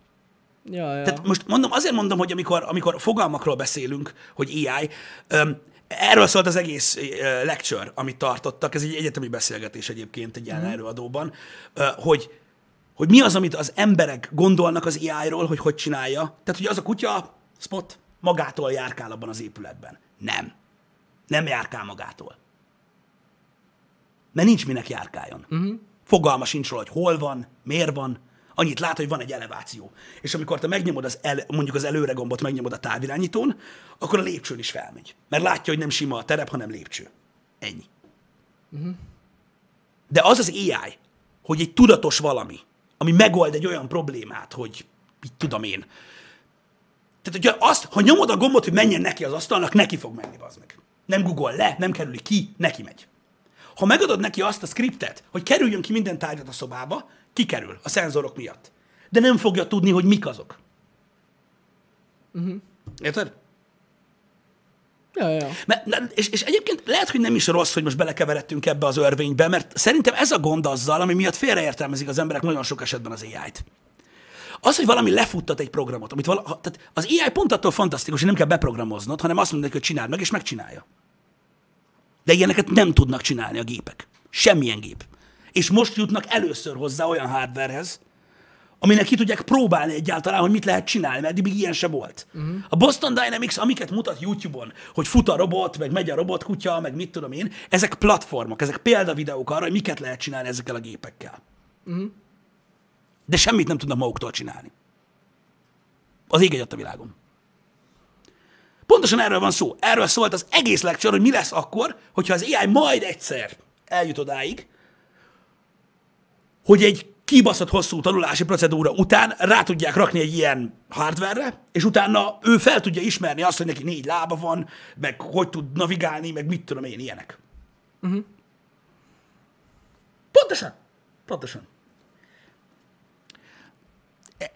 Ja, ja. Tehát most mondom, azért mondom, hogy amikor, amikor fogalmakról beszélünk, hogy AI, öm, erről szólt az egész lecture, amit tartottak, ez egy egyetemi beszélgetés egyébként egy ilyen előadóban, ö, hogy, hogy mi az, amit az emberek gondolnak az AI-ról, hogy hogy csinálja. Tehát, hogy az a kutya, spot, magától járkál abban az épületben. Nem. Nem járkál magától. Mert nincs minek járkáljon. Uh-huh. Fogalma sincs róla, hogy hol van, miért van, annyit lát, hogy van egy eleváció. És amikor te megnyomod az el, mondjuk az előre gombot, megnyomod a távirányítón, akkor a lépcsőn is felmegy. Mert látja, hogy nem sima a terep, hanem lépcső. Ennyi. Uh-huh. De az az AI, hogy egy tudatos valami, ami megold egy olyan problémát, hogy mit tudom én. Tehát, hogyha azt, ha nyomod a gombot, hogy menjen neki az asztalnak, neki fog menni, az meg. Nem Google le, nem kerüli ki, neki megy. Ha megadod neki azt a skriptet, hogy kerüljön ki minden tárgyat a szobába, kikerül a szenzorok miatt. De nem fogja tudni, hogy mik azok. Uh-huh. Érted? Ja, ja. Mert, és, és egyébként lehet, hogy nem is rossz, hogy most belekeveredtünk ebbe az örvénybe, mert szerintem ez a gond azzal, ami miatt félreértelmezik az emberek nagyon sok esetben az AI-t. Az, hogy valami lefuttat egy programot, amit vala, tehát az AI pont attól fantasztikus, hogy nem kell beprogramoznod, hanem azt mondod, hogy csináld meg, és megcsinálja. De ilyeneket nem tudnak csinálni a gépek. Semmilyen gép. És most jutnak először hozzá olyan hardwarehez, aminek ki tudják próbálni egyáltalán, hogy mit lehet csinálni, mert eddig még ilyen se volt. Uh-huh. A Boston Dynamics, amiket mutat YouTube-on, hogy fut a robot, meg megy a robotkutya, meg mit tudom én, ezek platformok, ezek példavideók arra, hogy miket lehet csinálni ezekkel a gépekkel. Uh-huh. De semmit nem tudnak maguktól csinálni. Az ég a világon. Pontosan erről van szó. Erről szólt az egész lecture, hogy mi lesz akkor, hogyha az AI majd egyszer eljut odáig, hogy egy kibaszott hosszú tanulási procedúra után rá tudják rakni egy ilyen hardware és utána ő fel tudja ismerni azt, hogy neki négy lába van, meg hogy tud navigálni, meg mit tudom én, ilyenek. Uh-huh. Pontosan. Pontosan.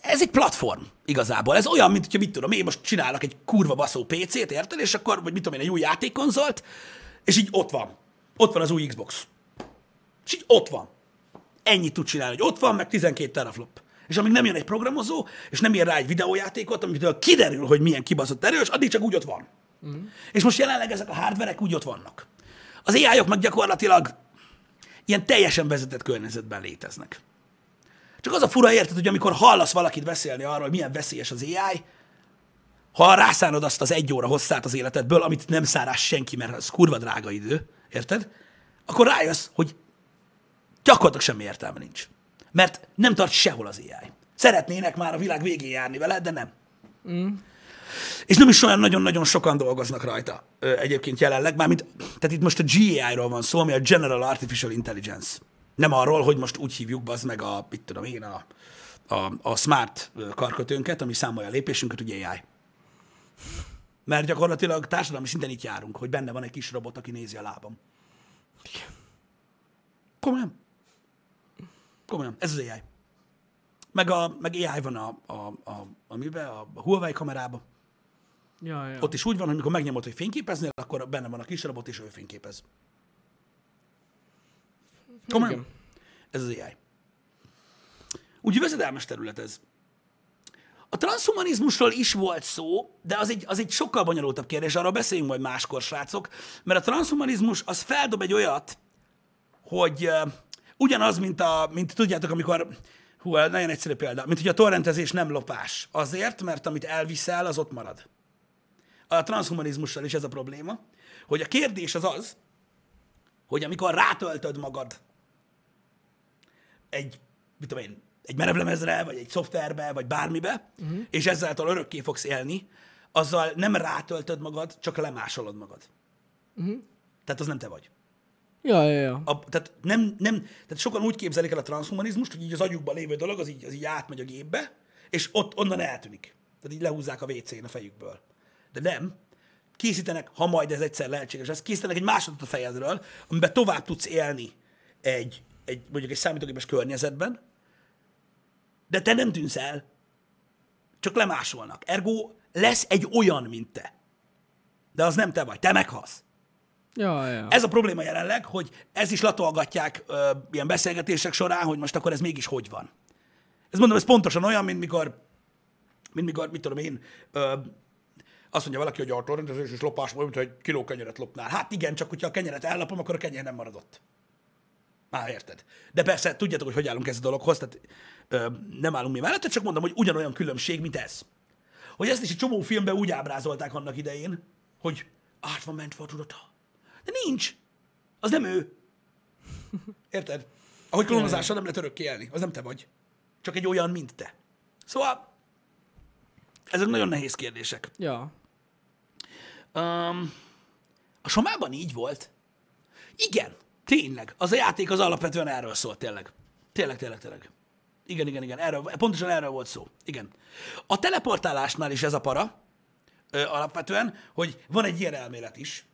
Ez egy platform igazából. Ez olyan, mint hogyha mit tudom, én most csinálok egy kurva baszó PC-t, érted? És akkor, vagy mit tudom én, egy új játékkonzolt, és így ott van. Ott van az új Xbox. És így ott van. Ennyit tud csinálni, hogy ott van, meg 12 teraflop. És amíg nem jön egy programozó, és nem ír rá egy videójátékot, amitől kiderül, hogy milyen kibaszott erős, addig csak úgy ott van. Mm. És most jelenleg ezek a hardverek úgy ott vannak. Az ai -ok meg gyakorlatilag ilyen teljesen vezetett környezetben léteznek. Csak az a fura érted, hogy amikor hallasz valakit beszélni arról, hogy milyen veszélyes az AI, ha rászánod azt az egy óra hosszát az életedből, amit nem szárás senki, mert az kurva drága idő, érted? Akkor rájössz, hogy gyakorlatilag semmi értelme nincs. Mert nem tart sehol az AI. Szeretnének már a világ végén járni vele, de nem. Mm. És nem is olyan nagyon-nagyon sokan dolgoznak rajta ö, egyébként jelenleg, mármint, tehát itt most a GAI-ról van szó, ami a General Artificial Intelligence. Nem arról, hogy most úgy hívjuk az meg a, mit tudom én, a, a, a smart karkötőnket, ami számolja a lépésünket, ugye AI. Mert gyakorlatilag társadalmi szinten itt járunk, hogy benne van egy kis robot, aki nézi a lábam. Komolyan. Komolyan. Ez az AI. Meg, a, meg AI van a, a, a, a, mibe, a Huawei kamerába. Ja, ja. Ott is úgy van, hogy amikor megnyomod, hogy fényképeznél, akkor benne van a kis robot, és ő fényképez. Komolyan? Igen. Ez az AI. Úgyhogy veszedelmes terület ez. A transhumanizmusról is volt szó, de az egy, az egy sokkal bonyolultabb kérdés, arról beszéljünk majd máskor, srácok, mert a transhumanizmus az feldob egy olyat, hogy ugyanaz, mint, a, mint tudjátok, amikor, hú, nagyon egyszerű példa, mint hogy a torrentezés nem lopás. Azért, mert amit elviszel, az ott marad. A transhumanizmussal is ez a probléma, hogy a kérdés az az, hogy amikor rátöltöd magad egy, mit tudom én, egy merevlemezre, vagy egy szoftverbe, vagy bármibe, uh-huh. és ezáltal örökké fogsz élni, azzal nem rátöltöd magad, csak lemásolod magad. Uh-huh. Tehát az nem te vagy. Ja, ja, ja. A, tehát, nem, nem, tehát sokan úgy képzelik el a transhumanizmust, hogy így az agyukban lévő dolog, az így, az így átmegy a gépbe, és ott onnan eltűnik. Tehát így lehúzzák a WC-n a fejükből. De nem. Készítenek, ha majd ez egyszer lehetséges, ez készítenek egy másodot a fejedről, amiben tovább tudsz élni egy, egy mondjuk egy számítógépes környezetben, de te nem tűnsz el. Csak lemásolnak. Ergo lesz egy olyan, mint te. De az nem te vagy. Te meghalsz. Ja, ja. Ez a probléma jelenleg, hogy ez is latolgatják ö, ilyen beszélgetések során, hogy most akkor ez mégis hogy van. Ez mondom, ez pontosan olyan, mint mikor, mint mikor, mit tudom én, ö, azt mondja valaki, hogy a torrentezés és lopás mint hogy kiló kenyeret lopnál. Hát igen, csak hogyha a kenyeret ellopom, akkor a kenyer nem maradott. Már érted. De persze, tudjátok, hogy hogy állunk ez a dologhoz, tehát ö, nem állunk mi mellette, csak mondom, hogy ugyanolyan különbség, mint ez. Hogy ezt is egy csomó filmben úgy ábrázolták annak idején, hogy át van mentve a tudata. De nincs. Az nem ő. Érted? Ahogy klónozással nem lehet örökké élni. Az nem te vagy. Csak egy olyan, mint te. Szóval, ezek nagyon nehéz kérdések. Ja. Um, a somában így volt. Igen, tényleg. Az a játék az alapvetően erről szólt, tényleg. Tényleg, tényleg, tényleg. Igen, igen, igen. Erről, pontosan erről volt szó. Igen. A teleportálásnál is ez a para, ö, alapvetően, hogy van egy ilyen elmélet is,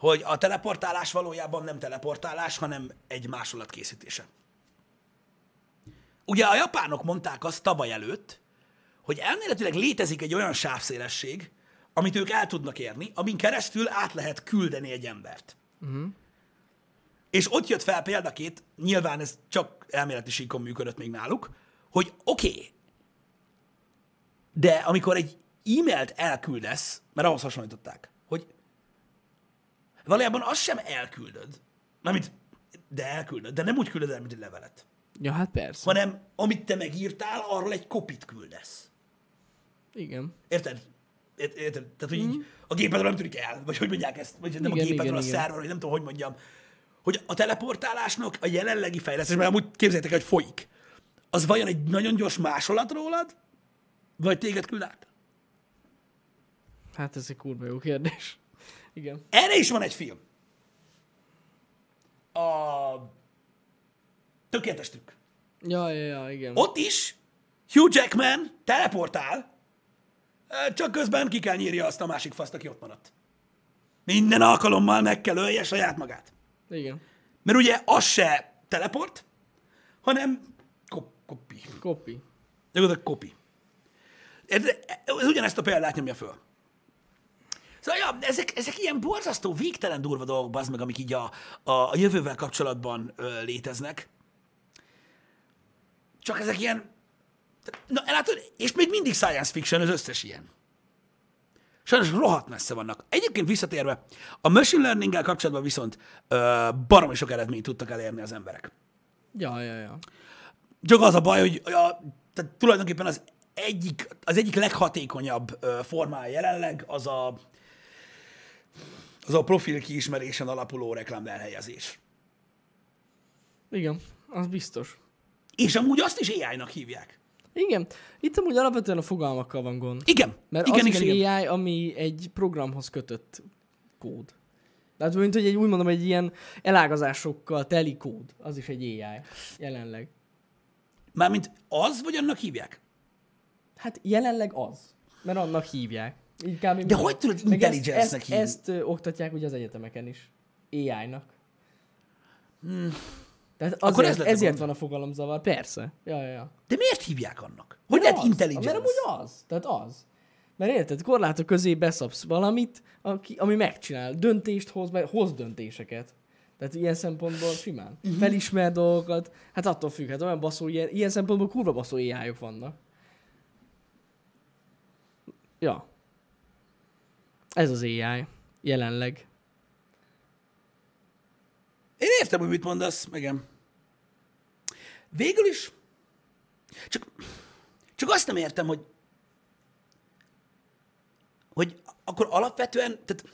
hogy a teleportálás valójában nem teleportálás, hanem egy másolat készítése. Ugye a japánok mondták azt tavaly előtt, hogy elméletileg létezik egy olyan sávszélesség, amit ők el tudnak érni, amin keresztül át lehet küldeni egy embert. Uh-huh. És ott jött fel példaként, nyilván ez csak elméleti síkon működött még náluk, hogy oké, okay, de amikor egy e-mailt elküldesz, mert ahhoz hasonlították, valójában azt sem elküldöd, amit, de elküldöd, de nem úgy küldöd el, mint egy levelet, Ja, hát persze. hanem amit te megírtál, arról egy kopit küldesz. Igen. Érted? Ért- Érted? Tehát, hogy így a gépedről nem tűnik el, vagy hogy mondják ezt, vagy nem Mhm. Igen, a gépedről, igen, a igen. szerver, vagy nem tudom, hogy mondjam. Hogy a teleportálásnak a jelenlegi fejlesztés, mert amúgy képzeljétek el, hogy folyik. Az vajon egy nagyon gyors másolat rólad, vagy téged küld át? Hát ez egy kurva jó kérdés. Igen. Erre is van egy film. A tökéletes trükk. Ja, ja, ja, igen. Ott is Hugh Jackman teleportál, csak közben ki kell nyírja azt a másik faszt, aki ott maradt. Minden alkalommal meg kell ölje saját magát. Igen. Mert ugye az se teleport, hanem kop- kopi. Kopi. Gyakorlatilag kopi. Ez, ez ugyanezt a példát nyomja föl. Szóval, ja, ezek, ezek ilyen borzasztó, végtelen durva dolgok, az meg, amik így a, a, a jövővel kapcsolatban ö, léteznek. Csak ezek ilyen... Na, látod, és még mindig science fiction az összes ilyen. Sajnos rohadt messze vannak. Egyébként visszatérve, a machine learning kapcsolatban viszont ö, baromi sok eredményt tudtak elérni az emberek. Ja, ja, ja. Csak az a baj, hogy a, tehát tulajdonképpen az egyik, az egyik leghatékonyabb ö, formája jelenleg az a, az a profil kiismerésen alapuló reklám elhelyezés. Igen, az biztos. És amúgy azt is AI-nak hívják. Igen, itt amúgy alapvetően a fogalmakkal van gond. Igen, Mert igen, az igen, is igen. AI, ami egy programhoz kötött kód. Tehát mint hogy egy, úgy mondom, egy ilyen elágazásokkal teli kód. Az is egy AI jelenleg. Mármint az, vagy annak hívják? Hát jelenleg az. Mert annak hívják. Így kb. De hogy tudod Meg ezt, intelligence-nek ezt, hívni? ezt ö, oktatják ugye az egyetemeken is. AI-nak. Tehát Hmm. Akkor ez azért, lett a ezért gond. van a fogalomzavar. Persze. Ja, ja, ja. De miért hívják annak? Hogy Mert lehet az. intelligence? Mert amúgy az. Tehát az. Mert érted, korlátok közé beszapsz valamit, aki, ami megcsinál. Döntést hoz, mert hoz döntéseket. Tehát ilyen szempontból simán. Uh-huh. Felismer dolgokat. Hát attól függ, hát olyan baszó, ilyen, ilyen szempontból kurva baszó ai vannak. Ja. Ez az AI. Jelenleg. Én értem, hogy mit mondasz, megem. Végül is, csak, csak azt nem értem, hogy hogy akkor alapvetően, tehát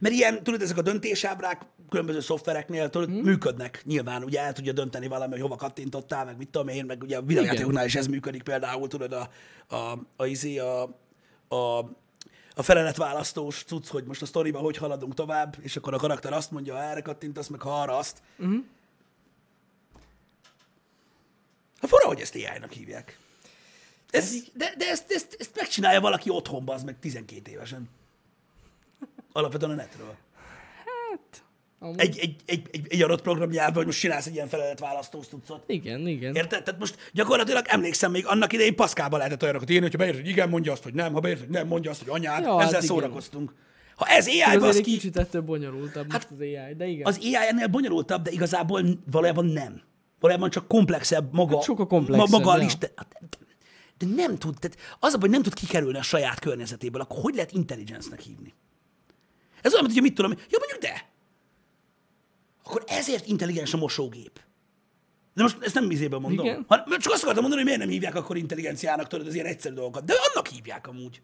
mert ilyen, tudod, ezek a döntésábrák különböző szoftvereknél tudod, hmm. működnek nyilván, ugye el tudja dönteni valami, hogy hova kattintottál, meg mit tudom én, meg ugye a videójátékoknál is ez működik például, tudod, a, a, a, izé, a, a, a feleletválasztós cucc, hogy most a sztoriba hogy haladunk tovább, és akkor a karakter azt mondja, ha erre kattintasz, meg ha arra azt. Uh-huh. Hát fura, hogy ezt AI-nak hívják. Ez, de de ezt, ezt, ezt megcsinálja valaki otthonban, az meg 12 évesen. Alapvetően a netről. Amúgy- Egy, egy, egy, egy, egy adott programnyelvben, hogy most csinálsz egy ilyen feleletválasztós cuccot. Igen, igen. Érted? Tehát most gyakorlatilag emlékszem, még annak idején paszkába lehetett olyanokat írni, hogyha beírsz, hogy igen, mondja azt, hogy nem, ha beírsz, hogy nem, mondja azt, hogy anyád, Ja, hát ezzel igen. szórakoztunk. Ha ez AI, az egy ki, kicsit ettől bonyolultabb hát, most az AI, de igen. az AI ennél bonyolultabb, de igazából valójában nem. Valójában csak komplexebb maga, Hát sokkal komplexebb, ma- maga a lista. De, de nem tud, tehát az a hogy nem tud kikerülni a saját környezetéből, akkor hogy lehet intelligence-nek hívni? Ez olyan, hogy mit tudom, jó mondjuk de. Akkor ezért intelligens a mosógép. De most ezt nem izében mondom. Igen. Ha, csak azt akartam mondani, hogy miért nem hívják akkor intelligenciának, tudod, az ilyen egyszerű dolgokat. De annak hívják amúgy.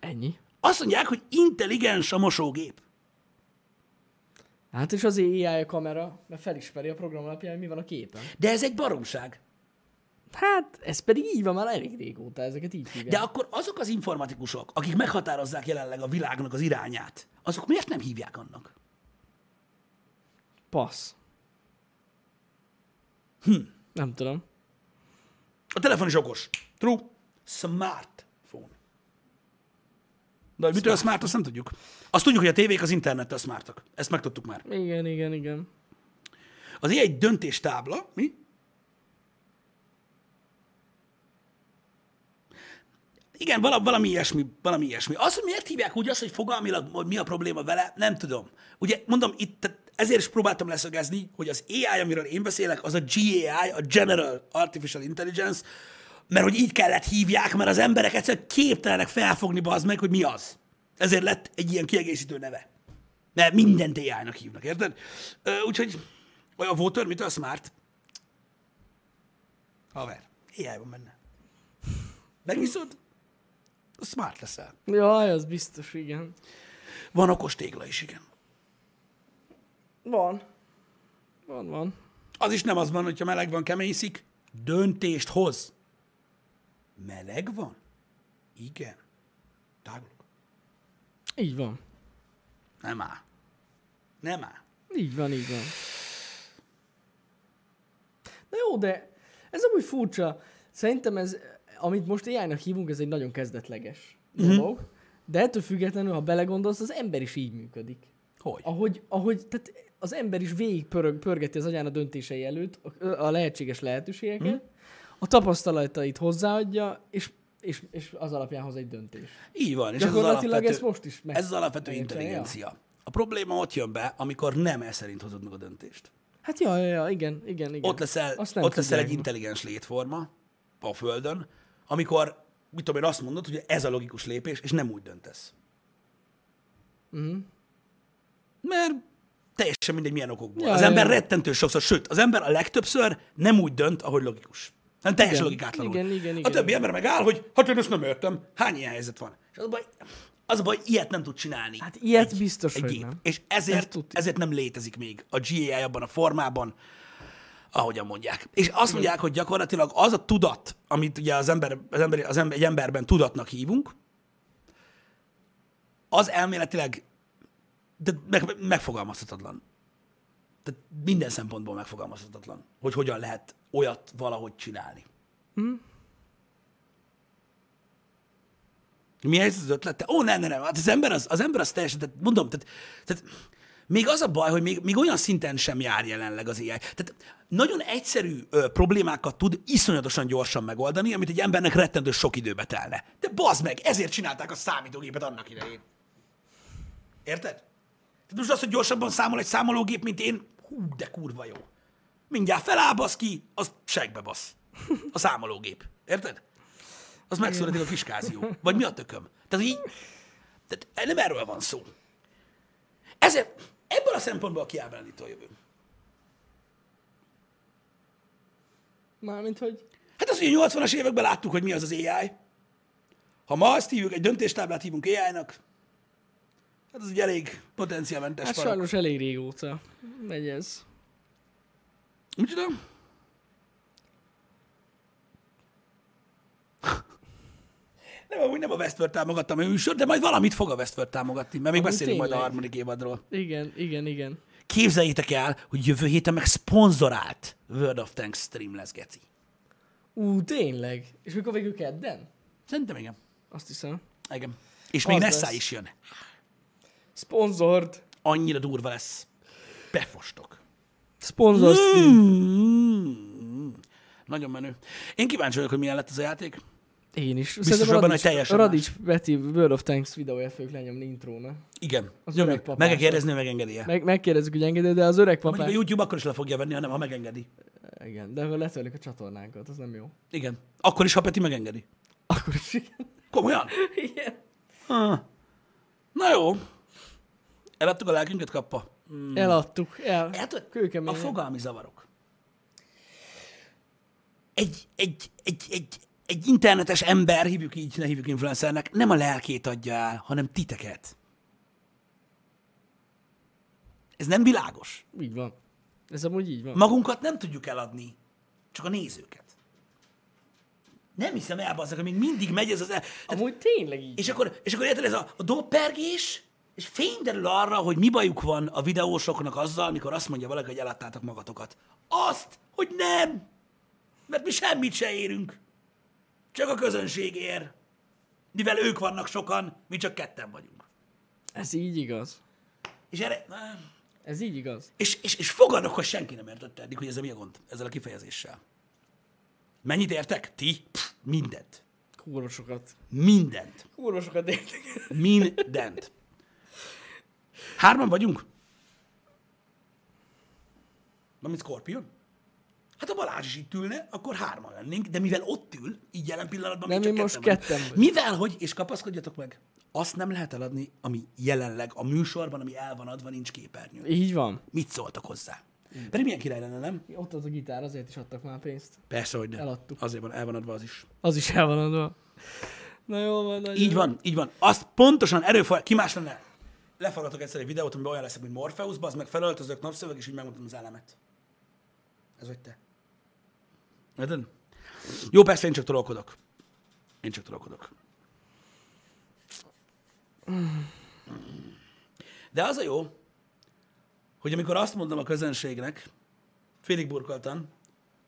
Ennyi. Azt mondják, hogy intelligens a mosógép. Hát és az AI a kamera, mert felismeri a program alapján, hogy mi van a képen. De ez egy baromság. Hát, ez pedig így van már elég régóta, ezeket így hívják. De akkor azok az informatikusok, akik meghatározzák jelenleg a világnak az irányát, azok miért nem hívják annak? Passz. Hm. Nem tudom. A telefon is okos. True. Smartphone. De hogy mitől a smart, azt nem tudjuk. Azt tudjuk, hogy a tévék az internettel smartak. Ezt megtudtuk már. Igen, igen, igen. Az ilyen egy döntéstábla, mi? Igen, valami, valami ilyesmi, valami ilyesmi. Az, hogy miért hívják úgy azt, hogy fogalmilag, hogy mi a probléma vele, nem tudom. Ugye, mondom, itt ezért is próbáltam leszögezni, hogy az AI, amiről én beszélek, az a GAI, a General Artificial Intelligence, mert hogy így kellett hívják, mert az emberek egyszerűen képtelenek felfogni az meg, hogy mi az. Ezért lett egy ilyen kiegészítő neve. Mert mindent AI-nak hívnak, érted? Úgyhogy olyan voter, mint a smart. Haver, AI van benne. Megviszod? Smart leszel. Jaj, az biztos, igen. Van okos tégla is, igen. Van. Van, van. Az is nem az van, hogyha meleg van, kemény szik. Döntést hoz. Meleg van? Igen. Tágulok. Így van. Nem áll. Nem áll. Így van, így van. Na jó, de ez amúgy furcsa. Szerintem ez, amit most AI-nak hívunk, ez egy nagyon kezdetleges Mhm. dolog. De ettől függetlenül, ha belegondolsz, az ember is így működik. Hogy? Ahogy, ahogy tehát az ember is végig pörög, pörgeti az agyán a döntései előtt a, a lehetséges lehetőségeket, Hm? a tapasztalatait hozzáadja, és, és, és az alapján hoz egy döntést. Így van. És ez Gyakorlatilag alapvető, ezt most is meg... ez az alapvető intelligencia. A probléma ott jön be, amikor nem e szerint hozod meg a döntést. Hát ja, ja, ja, igen, igen, igen. Ott leszel, ott leszel egy intelligens létforma a Földön, amikor, mit tudom én, azt mondod, hogy ez a logikus lépés, és nem úgy döntesz. Mhm. Mert teljesen mindegy, milyen okokból. Ja, az ember ja. rettentő sokszor, sőt, az ember a legtöbbször nem úgy dönt, ahogy logikus. Nem teljesen Igen, logikátlanul. igen, igen, a igen, többi igen. ember megáll, hogy hát én ezt nem értem. Hány ilyen helyzet van? És az a baj, az a baj ilyet nem tud csinálni. Hát ilyet biztos, egy hogy gép. nem. És Ez ezért, ezért nem létezik még a GAI abban a formában, ahogyan mondják. És azt mondják, hogy gyakorlatilag az a tudat, amit ugye az ember, az ember, az ember, egy emberben tudatnak hívunk, az elméletileg de meg, megfogalmazhatatlan. Tehát minden szempontból megfogalmazhatatlan, hogy hogyan lehet olyat valahogy csinálni. Hm? Mi ez az ötlete? Ó, nem, nem, nem. Hát az ember az, az ember az teljesen, tehát mondom, tehát, tehát még az a baj, hogy még, még olyan szinten sem jár jelenleg az AI. Tehát nagyon egyszerű ö, problémákat tud iszonyatosan gyorsan megoldani, amit egy embernek rettentő sok időbe telne. De bazd meg, ezért csinálták a számítógépet annak idején. Érted? Tehát most az, hogy gyorsabban számol egy számológép, mint én, hú, de kurva jó. Mindjárt feláll, ki, az segbe basz. A számológép. Érted? Az megszületik a kiskázió. Vagy mi a tököm? Tehát így, tehát nem erről van szó. Ezért ebből a szempontból kiábrándító a jövő. Mármint, hogy... Hát az, hogy a 80-as években láttuk, hogy mi az az AI. Ha ma azt hívjuk, egy döntéstáblát hívunk AI-nak, hát az egy elég potenciálmentes Hát farag. sajnos elég régóta megy ez. Micsoda? Nem, amúgy nem a Westworld támogattam a műsor, de majd valamit fog a Westworld támogatni, mert még Amúgy beszélünk majd a tényleg. harmadik évadról. Igen, igen, igen. Képzeljétek el, hogy jövő héten meg szponzorált World of Tanks stream lesz, geci. Ú, tényleg? És mikor végül kedden? Szerintem igen. Azt hiszem. Igen. És még Nessa is jön. Sponsored. Annyira durva lesz. Befostok. Sponsor. Mm. Nagyon menő. Én kíváncsi vagyok, hogy milyen lett ez a játék. Én is. Biztos Szerintem abban, hogy teljesen Radics Beti World of Tanks videóját fogjuk lenyomni intróna. Igen. Az Nyomjuk. öreg. Meg kell kérdezni, hogy megengedi-e. Meg, megkérdezzük, hogy engedő, de az öreg Mondjuk a. YouTube akkor is le fogja venni, hanem ha megengedi. Igen, de akkor letörlik a csatornánkat, az nem jó. Igen. Akkor is, ha Peti megengedi. Akkor is igen. Komolyan? *laughs* igen. Ah. Na jó. Eladtuk a lelkünket, kappa. Mm. Eladtuk. El. Hát, a fogalmi zavarok. Egy, egy, egy, egy, egy internetes ember, hívjuk így, ne hívjuk influencernek, nem a lelkét adja el, hanem titeket. Ez nem világos. Így van. Ez amúgy így van. Magunkat nem tudjuk eladni, csak a nézőket. Nem hiszem el, bazzak, hogy még mindig megy ez az... El... Amúgy tényleg így. És akkor, és akkor érted, ez a, a dobpergés, és fény derül arra, hogy mi bajuk van a videósoknak azzal, mikor azt mondja valaki, hogy eladtátok magatokat. Azt, hogy nem! Mert mi semmit se érünk. Csak a közönség ér. Mivel ők vannak sokan, mi csak ketten vagyunk. Ez így igaz. És erre... Ez így igaz. És, és, és fogadok, hogy senki nem értette eddig, hogy ez mi a gond ezzel a kifejezéssel. Mennyit értek? Ti? Pff, mindent. Kurva sokat. Mindent. Kurva sokat értek. Mindent. Hárman vagyunk? Mármint Scorpion? Hát ha Balázs is itt ülne, akkor hárman lennénk, de mivel ott ül, így jelen pillanatban Nem, még csak mi most ketten vagyunk. Mivel, hogy, és kapaszkodjatok meg, azt nem lehet eladni, ami jelenleg a műsorban, ami el van adva, nincs képernyő. Így van. Mit szóltak hozzá? Pedig milyen király lenne, nem? Ott az a gitár, azért is adtak már pénzt. Persze, hogy nem. Eladtuk. Azért van, el van adva az is. Az is el van adva. Na jó van, nagyon Így van, így van. Azt pontosan erőfor... Ki más lenne? Leforgatok egyszer egy videót, amiben olyan leszek, mint Morpheus, az meg felöltözök napszöveg, és így megmutatom az elemet. Ez vagy te. Érted? Jó, persze én csak tolkodok. Én csak tolkodok. De az a jó, hogy amikor azt mondom a közönségnek, félig burkoltan,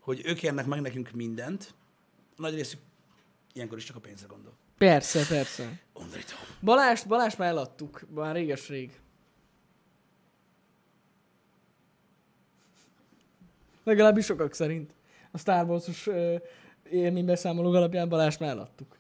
hogy ők érnek meg nekünk mindent, nagy részük ilyenkor is csak a pénzre gondol. Persze, persze. Undorító. Balást, Balást már eladtuk, már réges rég. Legalábbis sokak szerint. A Star Wars-os ö, élmény beszámolók alapján Balázs már eladtuk.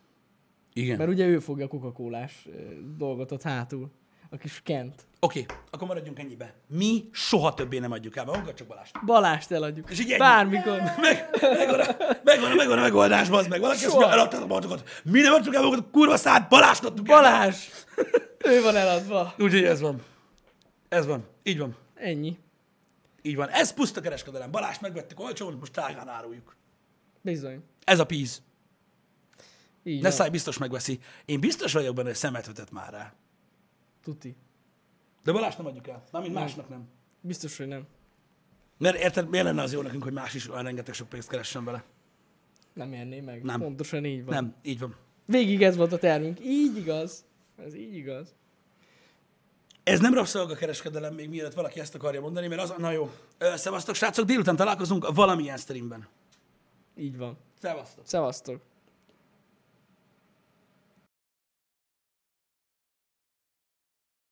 Igen. Mert ugye ő fogja a coca colás dolgot ott hátul. A kis Kent. Oké, akkor maradjunk ennyibe. Mi soha többé nem adjuk el magunkat, csak Balást. Balást eladjuk. És így ennyi. Bármikor. Meg, megvan, a, megvan, a, megvan a megoldás, bazd meg. Valaki azt Soha. eladtad a magatokat. Mi nem adjuk el magunkat, kurva szállt, Balást adtuk el. Balázs! ő van eladva. Úgyhogy ez van. Ez van. Így van. Ennyi. Így van. Ez puszta kereskedelem. Balást megvettük olcsón, most drágán áruljuk. Bizony. Ez a píz. Így Ne száj biztos megveszi. Én biztos vagyok benne, hogy szemet vetett már rá. Tuti. De Balást nem adjuk el. Mármint Nem. másnak nem. Biztos, hogy nem. Mert érted, miért lenne az jó nekünk, hogy más is olyan rengeteg sok pénzt keressen vele? Nem érné meg. Nem. Pontosan így van. Nem, így van. Végig ez volt a tervünk. Így igaz. Ez így igaz. Ez nem rabszolgakereskedelem, még mielőtt valaki ezt akarja mondani, mert az, na jó. Szevasztok, srácok, délután találkozunk valamilyen streamben. Így van. Szevasztok. Szevasztok.